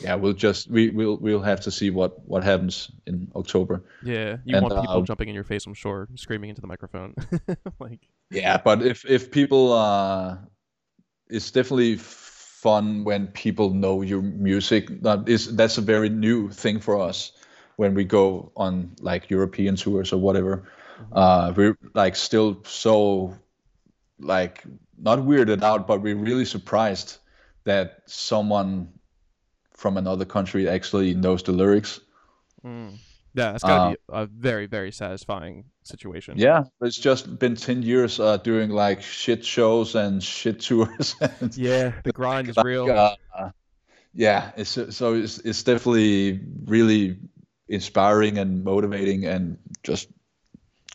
yeah, we'll just we will we'll have to see what what happens in October. Yeah, you and, want people uh, jumping in your face, I'm sure, screaming into the microphone, like. Yeah, but if if people uh, it's definitely fun when people know your music. That is that's a very new thing for us when we go on like European tours or whatever. Uh, we're like still so like not weirded out, but we're really surprised that someone from another country actually knows the lyrics. Mm. Yeah, it's gotta Uh, be a very, very satisfying situation. Yeah, it's just been ten years uh, doing like shit shows and shit tours. and, Yeah, the grind is real. uh, yeah, it's so it's it's definitely really inspiring and motivating and just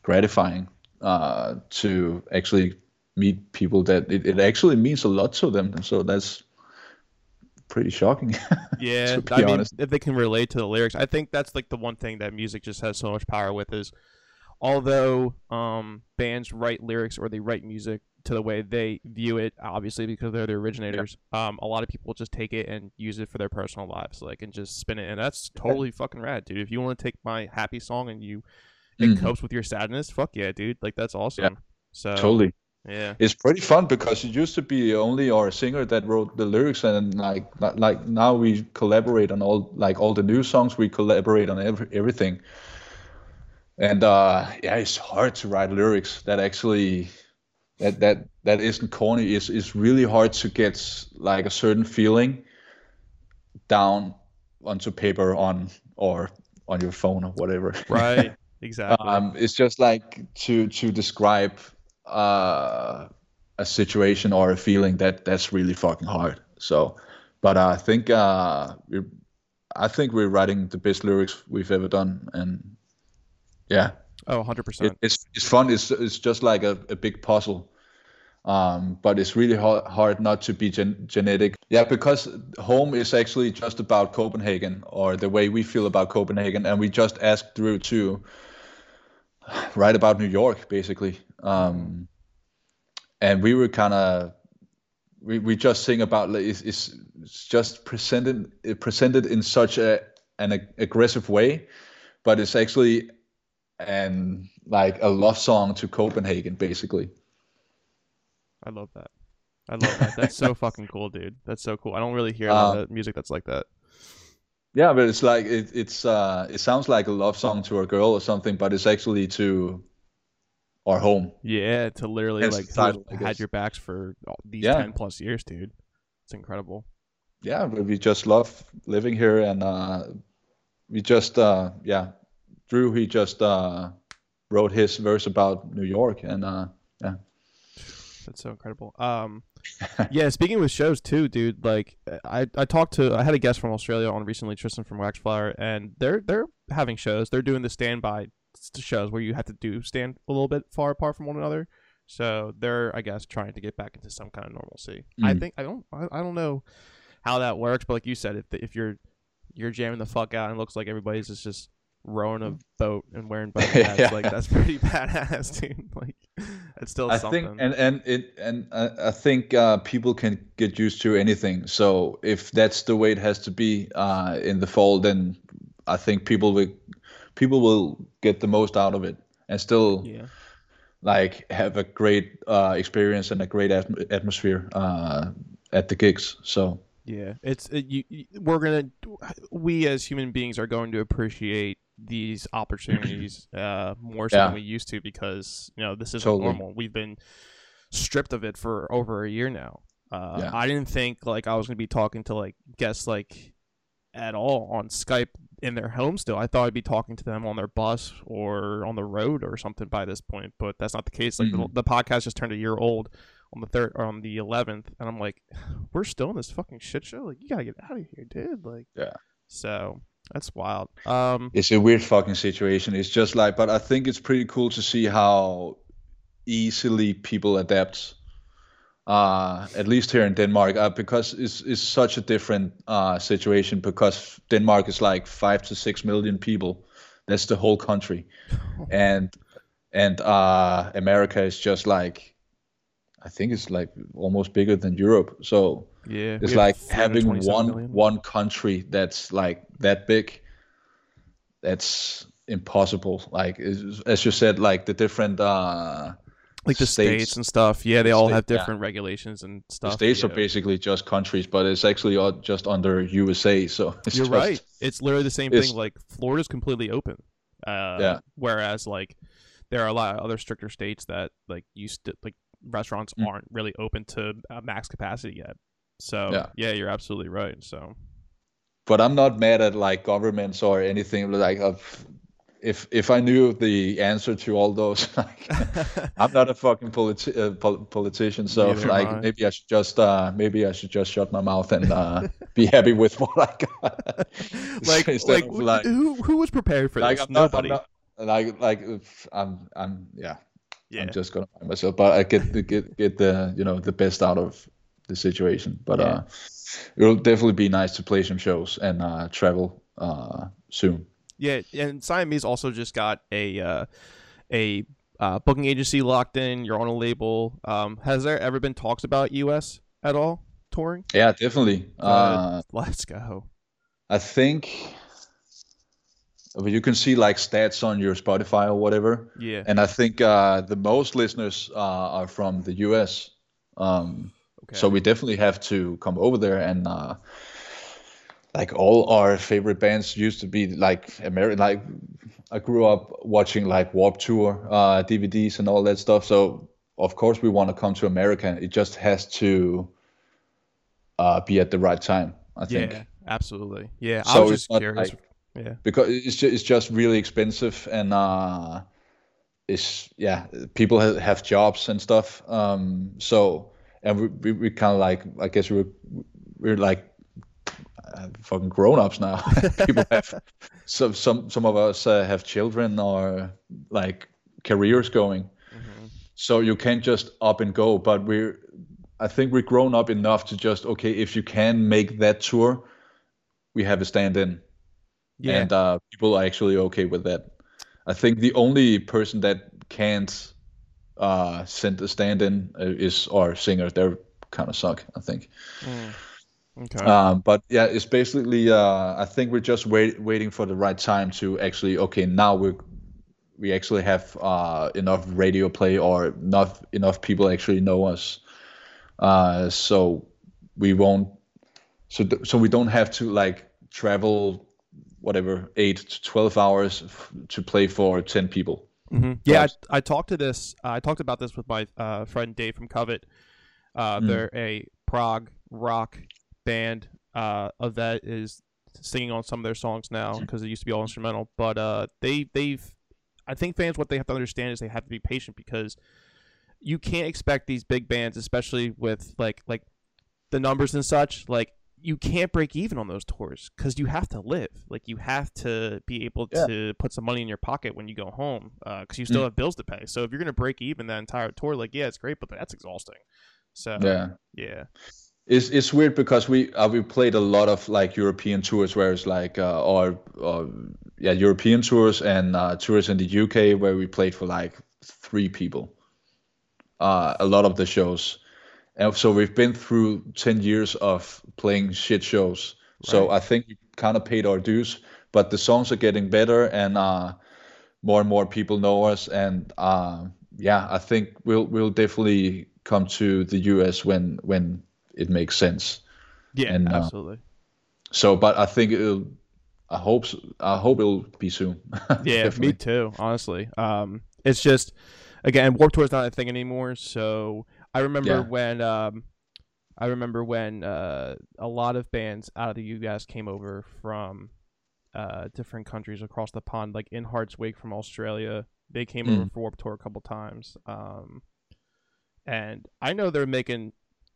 gratifying uh, to actually meet people that it, it actually means a lot to them. So that's pretty shocking. Yeah, to be I mean, honest. if they can relate to the lyrics, I think that's like the one thing that music just has so much power with is, although um, bands write lyrics or they write music to the way they view it, obviously because they're the originators. Um, a lot of people just take it and use it for their personal lives, like and just spin it, and that's totally fucking rad, dude. If you want to take my happy song and you it Mhm. copes with your sadness, fuck yeah, dude. Like that's awesome. So totally. yeah, It's pretty fun because it used to be only our singer that wrote the lyrics, and like like now we collaborate on all like all the new songs. We collaborate on every, everything, and uh, yeah, it's hard to write lyrics that actually that that that isn't corny. It's it's really hard to get like a certain feeling down onto paper on or on your phone or whatever. right, exactly. Um, it's just like to to describe uh, a situation or a feeling that that's really fucking hard. So, but I think uh, I think we're writing the best lyrics we've ever done, and yeah, oh, 100 it, percent. it's it's fun. It's it's just like a, a big puzzle. Um, but it's really hard, hard not to be gen- genetic. Yeah, because home is actually just about Copenhagen or the way we feel about Copenhagen, and we just asked Drew to write about New York, basically. Um, and we were kind of we, we just sing about like, it's, it's it's just presented presented in such a an ag- aggressive way, but it's actually and like a love song to Copenhagen, basically. I love that. I love that. That's so fucking cool, dude. That's so cool. I don't really hear Uh, music that's like that. Yeah, but it's like it, it's uh it sounds like a love song to a girl or something, but it's actually to our home. Yeah, to literally Hence like title, had your backs for these Yeah. ten plus years, dude. It's incredible. Yeah, but we just love living here, and uh, we just uh yeah, Drew he just uh wrote his verse about New York, and uh yeah, That's so incredible. Um, yeah. Speaking with shows too, dude. Like, I I talked to I had a guest from Australia on recently, Tristan from Waxflower, and they're they're having shows. They're doing the standby shows where you have to do stand a little bit far apart from one another. So they're I guess trying to get back into some kind of normalcy. I Mm. think I don't I, I don't know how that works, but like you said, if if you're you're jamming the fuck out and it looks like everybody's just just rowing a boat and wearing boat hats, Yeah. like that's pretty badass, dude. Like it's still I something. think and and it and I, I think uh, people can get used to anything. So if that's the way it has to be uh, in the fall, then I think people will people will get the most out of it and still yeah. like have a great uh, experience and a great atm- atmosphere uh, at the gigs. So Yeah, it's it, you. We're gonna. We as human beings are going to appreciate these opportunities uh, more so Yeah. than we used to because you know this isn't Totally. normal. We've been stripped of it for over a year now. Uh, Yeah. I didn't think like I was gonna be talking to like guests like at all on Skype in their home still. I thought I'd be talking to them on their bus or on the road or something by this point, but that's not the case. Like the, Mhm. the podcast just turned a year old on the third or on the eleventh, and I'm like, we're still in this fucking shit show. Like you gotta get out of here, dude. Like Yeah. So that's wild. Um, it's a weird fucking situation. It's just like, but I think it's pretty cool to see how easily people adapt. Uh, at least here in Denmark, uh, because it's, it's such a different uh, situation. Because Denmark is like five to six million people. That's the whole country, and and uh, America is just like, I think it's like almost bigger than Europe. So yeah, it's like having 327 one million. one country that's like that big. That's impossible. Like as you said, like the different uh, like the states, states and stuff. Yeah, they all State- have yeah. different regulations and the stuff. states are basically just countries, but it's actually all just under USA. So it's You're just, right. It's literally the same thing. Like Florida's completely open. Uh, Yeah. Whereas like there are a lot of other stricter states that like used to like restaurants Mm. aren't really open to uh, max capacity yet. So Yeah. yeah, you're absolutely right. So But I'm not mad at like governments or anything like. Of, if if I knew the answer to all those, like, I'm not a fucking politi- uh, pol- politician, so Neither like maybe I should just uh maybe I should just shut my mouth and uh be happy with what I got. like like, of, like- who who was prepared for like this? I'm not, Nobody. not like like if I'm I'm yeah, yeah. I'm just gonna find myself, but I get the get get the you know the best out of the situation. But Yeah. uh, it'll definitely be nice to play some shows and uh travel uh soon. Yeah, and Siamese also just got a uh, a uh, booking agency locked in. You're on a label. Um, has there ever been talks about US at all touring? Yeah, definitely. Uh, Let's go. I think but you can see like stats on your Spotify or whatever, Yeah. and I think uh, the most listeners uh, are from the US. Um, Okay. So we definitely have to come over there and uh, like all our favorite bands used to be like American. Like I grew up watching like Warp Tour uh, DVDs and all that stuff. So of course we want to come to America. It just has to uh, be at the right time. I think yeah, absolutely. Yeah, I So was just curious. like- yeah. because it's just, it's just really expensive and uh it's yeah people have, have jobs and stuff um so and we we, we kind of like i guess we're we're like uh, fucking grown-ups now people have some some some of us uh, have children or like careers going Mhm. so you can't just up and go but we're i think we're grown up enough to just okay if you can make that tour we have a stand in Yeah. and uh, people are actually okay with that. I think the only person that can't uh, send a stand-in uh, is our singer. They're kind of suck, I think. Mm. Okay. Um, but yeah, it's basically. Uh, I think we're just wait, waiting for the right time to actually. Okay, now we we actually have uh, enough radio play or enough enough people actually know us. Uh, so we won't. So th- so we don't have to like travel whatever eight to twelve hours f- to play for ten people. Hmm Yeah, I, I talked to this. I talked about this with my uh, friend Dave from Covet. Uh, Mm. They're a prog rock band. Uh, of that is singing on some of their songs now because it used to be all instrumental. But uh, they they've I think fans what they have to understand is they have to be patient because you can't expect these big bands, especially with like like the numbers and such, like you can't break even on those tours because you have to live. Like you have to be able Yeah. to put some money in your pocket when you go home because you still Mm. have bills to pay. So if you're gonna break even that entire tour, like yeah, it's great, but that's exhausting. So Yeah. yeah, It's it's weird because we uh, we played a lot of like European tours where it's like uh, or or yeah European tours and uh, tours in the UK where we played for like three people. Uh, a lot of the shows, and so we've been through ten years of playing shit shows. So I think we kind of paid our dues, but the songs are getting better and uh, more and more people know us and uh, yeah, I think we'll we'll definitely come to the US when when it makes sense. yeah, And, uh, absolutely. So, but I think it'll. I hope. I hope it'll be soon. Yeah, me too. Honestly, um, it's just again, Warp Tour is not a thing anymore. So I remember Yeah. when um, I remember when uh, a lot of bands out of the U.S. came over from uh, different countries across the pond, like In Heart's Wake from Australia. They came Mm. over for Warp Tour a couple times, um, and I know they're making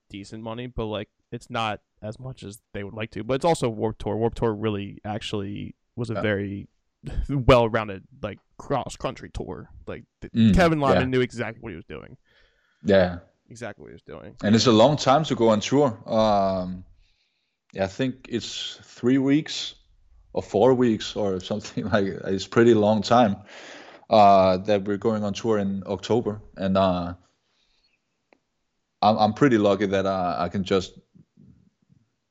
decent money, but like it's not as much as they would like to. But it's also Warp Tour. Warp Tour really actually was a Yeah. very well-rounded like cross-country tour. Like Mm, Kevin Lyman yeah. knew exactly what he was doing. Yeah, Exactly what he was doing. and it's a long time to go on tour. Um, yeah, I think it's three weeks or four weeks or something like. It's pretty long time. Uh, that we're going on tour in October, and uh, I'm I'm pretty lucky that uh, I can just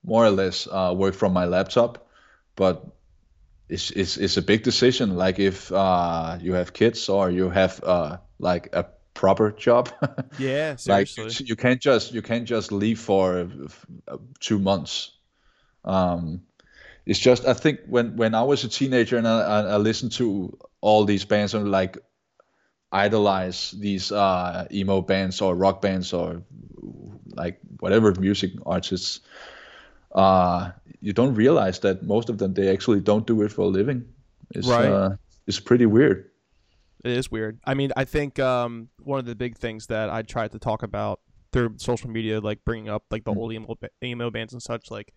more or less uh, work from my laptop, but it's it's it's a big decision. Like if uh, you have kids or you have uh, like a proper job. Yeah, like you can't just you can't just leave for uh, two months. Um, it's just I think when when I was a teenager and I, I, I listened to all these bands and like idolize these uh, emo bands or rock bands or like whatever music artists, uh, you don't realize that most of them they actually don't do it for a living. It's Right. uh, it's pretty weird. It is weird. I mean, I think um, one of the big things that I tried to talk about through social media, like bringing up like the Mm. old emo, emo bands and such, like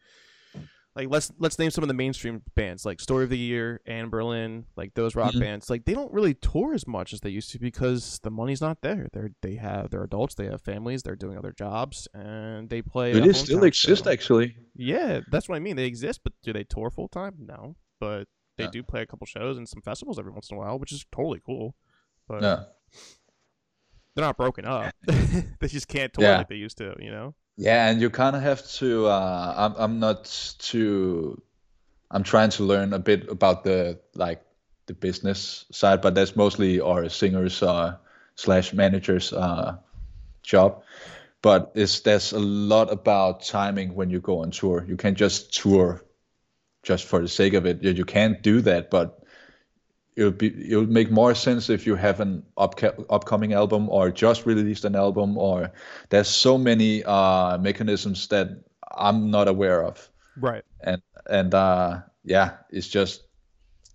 like let's let's name some of the mainstream bands like Story of the Year, Anberlin, like those rock Mhm. bands. Like they don't really tour as much as they used to because the money's not there. They're they have they're adults, they have families, they're doing other jobs, and they play. It a still exist actually. Yeah, that's what I mean. They exist, but do they tour full time? No, but they Yeah. do play a couple shows and some festivals every once in a while, which is totally cool. But Yeah. they're not broken up. they just can't tour Yeah. like they used to, you know? Yeah, and you kind of have to. Uh, I'm I'm not too. I'm trying to learn a bit about the like the business side, but that's mostly our singers uh, slash managers uh, job. But it's there's a lot about timing when you go on tour. You can't just tour just for the sake of it. You, can't do that, but it'll be it'll make more sense if you have an upca- upcoming album or just released an album or there's so many uh mechanisms that I'm not aware of Right. and and uh yeah it's just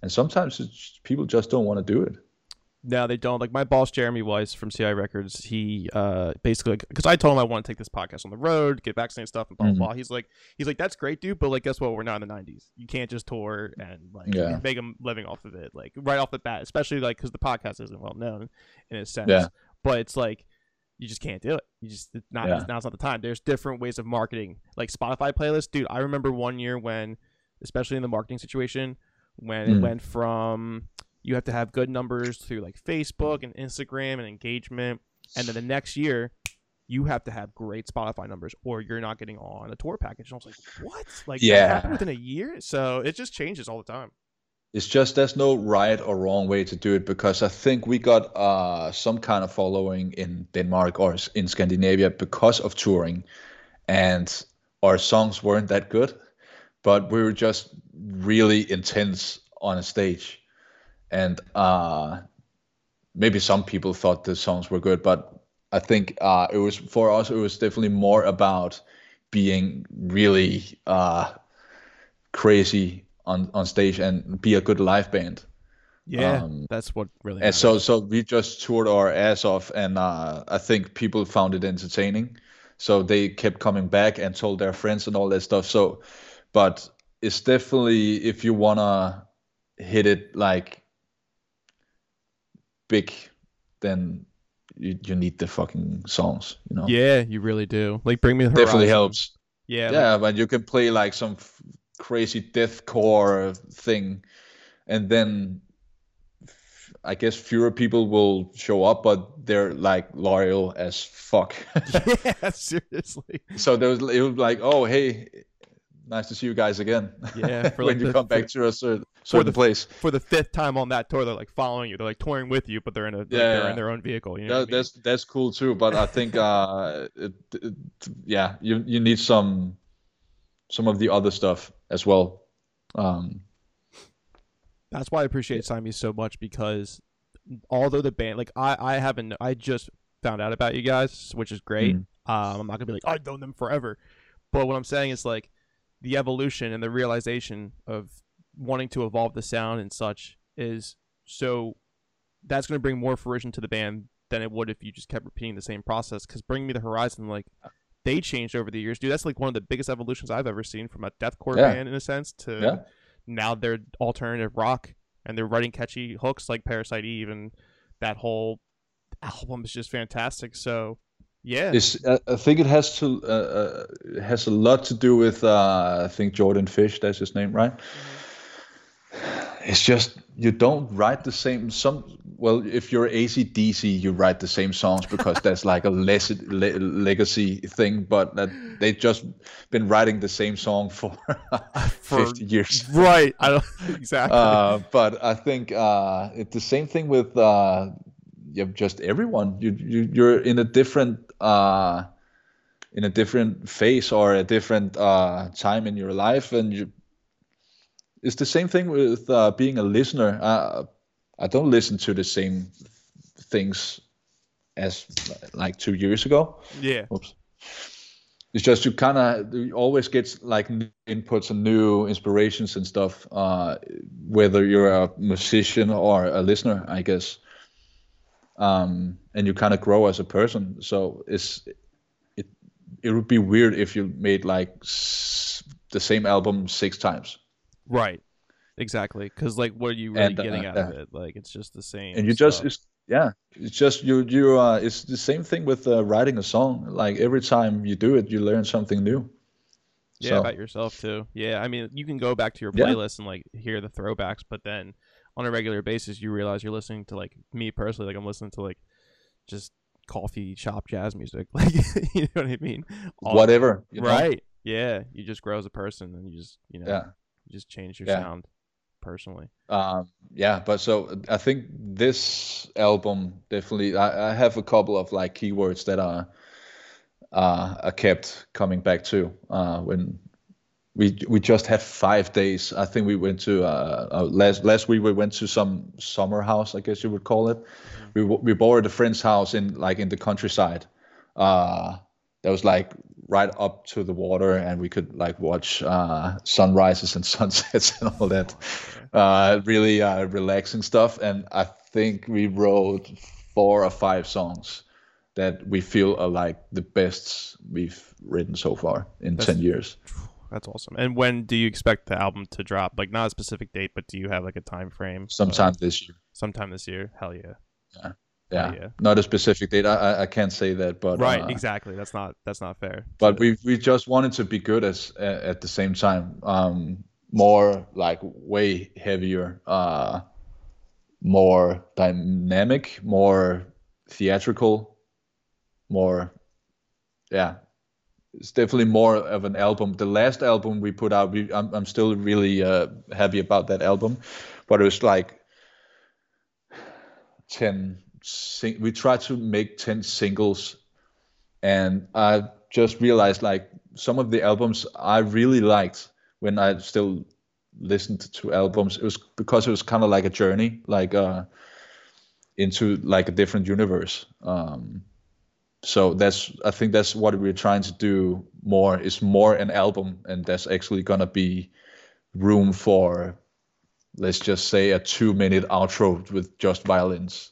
and sometimes it's, people just don't want to do it No, they don't. Like my boss, Jeremy Weiss from CI Records, he uh basically because I told him I want to take this podcast on the road, get vaccinated stuff, and blah blah Mhm. blah. He's like, he's like, that's great, dude, but like, guess what? We're not in the '90s. You can't just tour and like Yeah. make a living off of it, like right off the bat. Especially like because the podcast isn't well known in a sense. Yeah. But it's like you just can't do it. You just it's not Yeah. now's not the time. There's different ways of marketing, like Spotify playlists, dude. I remember one year when, especially in the marketing situation, when it Mm. went from you have to have good numbers through like Facebook and Instagram and engagement, and then the next year you have to have great Spotify numbers or you're not getting on a tour package. And I was like, what? Like Yeah. happened within a year? So it just changes all the time. it's just there's no right or wrong way to do it because I think we got uh, some kind of following in Denmark or in Scandinavia because of touring, and our songs weren't that good, but we were just really intense on a stage, and uh, maybe some people thought the songs were good, but I think uh, it was for us it was definitely more about being really uh, crazy on on stage and be a good live band. Yeah, Um, that's what really. And so so we just toured our ass off, and uh, I think people found it entertaining, so they kept coming back and told their friends and all that stuff. So, but it's definitely if you wanna hit it like big, then you you need the fucking songs, you know. yeah, you really do. Like, bring me the Definitely Horizon. helps. Yeah, like- Yeah, but you can play like some f- crazy deathcore thing, and then f- I guess fewer people will show up, but they're like loyal as fuck. yeah, seriously. so there was it was like, oh hey, nice to see you guys again. Yeah, for when like you the- come back to us, certain, certain the- place. For the fifth time on that tour, they're like following you. They're like touring with you, but they're in a like, Yeah, they're yeah. in their own vehicle. You know, That, I mean? that's that's cool too, but I think uh, it, it, yeah, you you need some some of the other stuff as well. Um, That's why I appreciate Siamese so much because although the band, like I, I haven't, I just found out about you guys, which is great. Mhm. Um, I'm not gonna be like I've known them forever, but what I'm saying is like the evolution and the realization of wanting to evolve the sound and such is so that's gonna bring more fruition to the band than it would if you just kept repeating the same process. Because Bring Me the Horizon, like they changed over the years, dude. That's like one of the biggest evolutions I've ever seen from a deathcore Yeah. band in a sense to Yeah. now they're alternative rock and they're writing catchy hooks like Parasite Eve and that whole album is just fantastic. So yeah, It's, uh, I think it has to uh, uh, has a lot to do with uh, I think Jordan Fish. That's his name, right? It's just you don't write the same some. Well, if you're ACDC, you write the same songs because that's like a less le- legacy thing. But that they just been writing the same song for, For- fifty years. right. I don't exactly. Uh, but I think uh, it's the same thing with uh, yeah, just everyone. You you you're in a different uh, in a different phase or a different uh, time in your life, and you. It's the same thing with uh, being a listener. Uh, I don't listen to the same things as like two years ago. Yeah. Oops. It's just you kind of always get like new inputs and new inspirations and stuff. Uh, whether you're a musician or a listener, I guess. Um, and you kind of grow as a person. So it's it it would be weird if you made like s- the same album six times. Right. Exactly. Because like, what are you really And, uh, getting out of it? Like, it's just the same. and you just stuff. it's, yeah it's just you you uh it's the same thing with uh, writing a song like every time you do it you learn something new yeah so about yourself too. Yeah. I mean, you can go back to your Yeah. playlist and like hear the throwbacks, but then on a regular basis, you realize you're listening to like me personally. Like, I'm listening to like just coffee shop jazz music. Like, you know what I mean? All- whatever you know? Right. Yeah. You just grow as a person, and you just you know yeah just change your Yeah. sound personally. um yeah but so i think this album definitely i, I have a couple of like keywords that are uh are kept coming back to uh when we we just had five days i think we went to uh, uh last last week we went to some summer house i guess you would call it we w- we borrowed a friend's house in like in the countryside uh that was like right up to the water and we could like watch uh sunrises and sunsets and all that uh really uh relaxing stuff and i think we wrote four or five songs that we feel are like the best we've written so far in That's- 10 years That's awesome. And when do you expect the album to drop? Like, not a specific date, but do you have like a time frame? Uh, sometime this year sometime this year. Hell yeah. yeah. Yeah. not a specific date i i, can't say that but right. uh, exactly. That's not. That's not fair. but we we just wanted to be good as at the same time um more like way heavier uh more dynamic more theatrical more yeah it's definitely more of an album the last album we put out we i'm, I'm still really uh happy about that album but it was like 10 sing- we tried to make 10 singles and I just realized like some of the albums I really liked when I still listened to albums. It was because it was kind of like a journey, like uh, into like a different universe. Um, so that's I think that's what we're trying to do more is more an album, and that's actually gonna be room for let's just say a two minute outro with just violins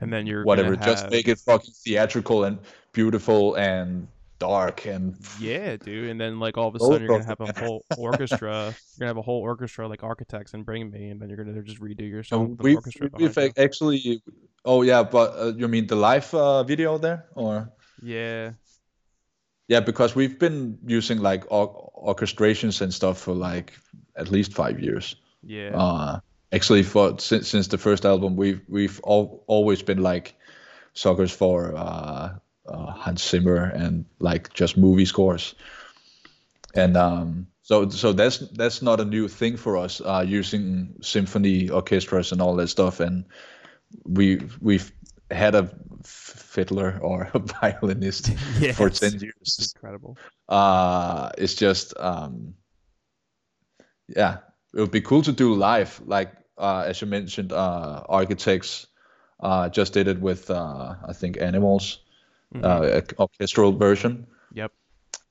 and then you're whatever Gonna just make it fucking theatrical and beautiful and dark and Yeah, dude. And then like all of a sudden you're gonna have a whole orchestra. You're gonna have a whole orchestra like architects and bring me, and then you're gonna just redo your So song. with we've, orchestra we've you. actually oh yeah but uh, you mean the live uh, video there or Yeah. yeah because we've been using like or- orchestrations and stuff for like at least five years Yeah. uh actually for since, since the first album we've we've all, always been like suckers for uh, uh Hans Zimmer and like just movie scores and um so so that's that's not a new thing for us uh using symphony orchestras and all that stuff and we we've had a fiddler or a violinist for Yes. 10 It's years incredible. uh it's just um yeah it would be cool to do live like uh as you mentioned uh architects uh just did it with uh i think animals Mhm. uh orchestral version Yep.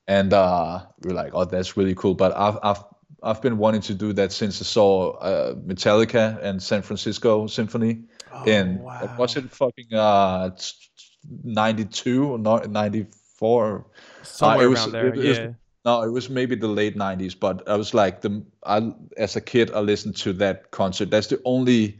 and uh we're like oh that's really cool but i've i've I've been wanting to do that since I saw uh, Metallica and San Francisco Symphony in Oh, was it fucking uh 92 or not 94 somewhere it was- around there? it was- yeah. No, it was maybe the late '90s, but I was like the I as a kid I listened to that concert. That's the only,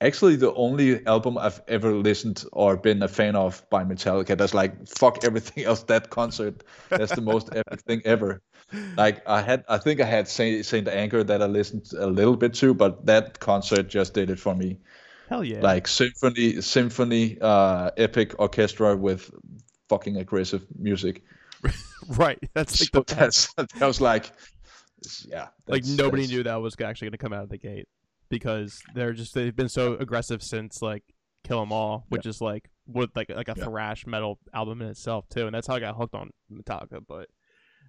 actually the only album I've ever listened or been a fan of by Metallica. That's like fuck everything else. That concert, that's the most epic thing ever. Like I had, I think I had Saint Saint Anger that I listened a little bit to, but that concert just did it for me. Hell yeah. Like symphony, symphony, uh, epic orchestra with fucking aggressive music. right. That's like so the that's that was like yeah Like nobody that's- knew that was actually gonna come out of the gate because they're just they've been so aggressive since like Kill 'Em All, which is like with like like a Yeah. thrash metal album in itself too, and that's how I got hooked on Metallica. But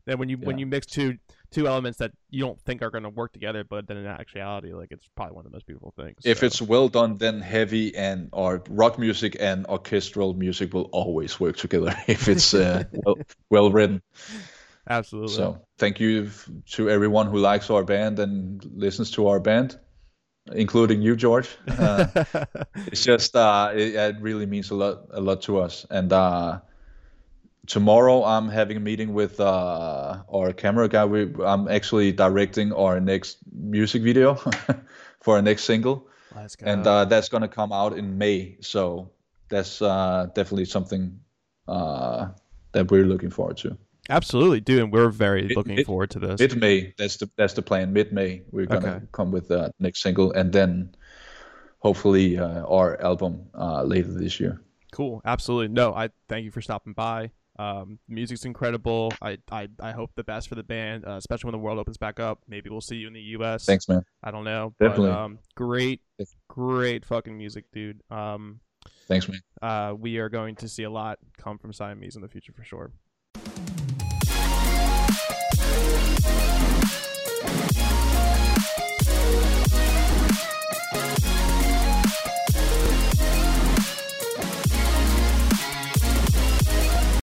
then when you when you mix two two elements that you don't think are going to work together, but then in actuality, like it's probably one of the most beautiful things. If so. it's well done, then heavy and or rock music and orchestral music will always work together if it's uh, well, well written. absolutely So thank you to everyone who likes our band and listens to our band, including you, George. Uh, it's just uh, it, it really means a lot a lot to us. And uh, tomorrow I'm having a meeting with uh, our camera guy. We, I'm actually directing our next music video for our next single, and uh, that's gonna come out in May. So that's uh, definitely something uh, that we're looking forward to. absolutely, dude, and we're very Mid- looking mid- forward to this. Mid May, that's the that's the plan. Mid May, we're gonna Okay. come with the next single, and then hopefully uh, our album uh, later this year. Cool. Absolutely. No, I thank you for stopping by. Um, music's incredible. I, I I hope the best for the band, uh, especially when the world opens back up. Maybe we'll see you in the U.S. Thanks, man. I don't know. Definitely. But, um, great, great fucking music, dude. Um, Thanks, man. Uh, we are going to see a lot come from Siamese in the future for sure.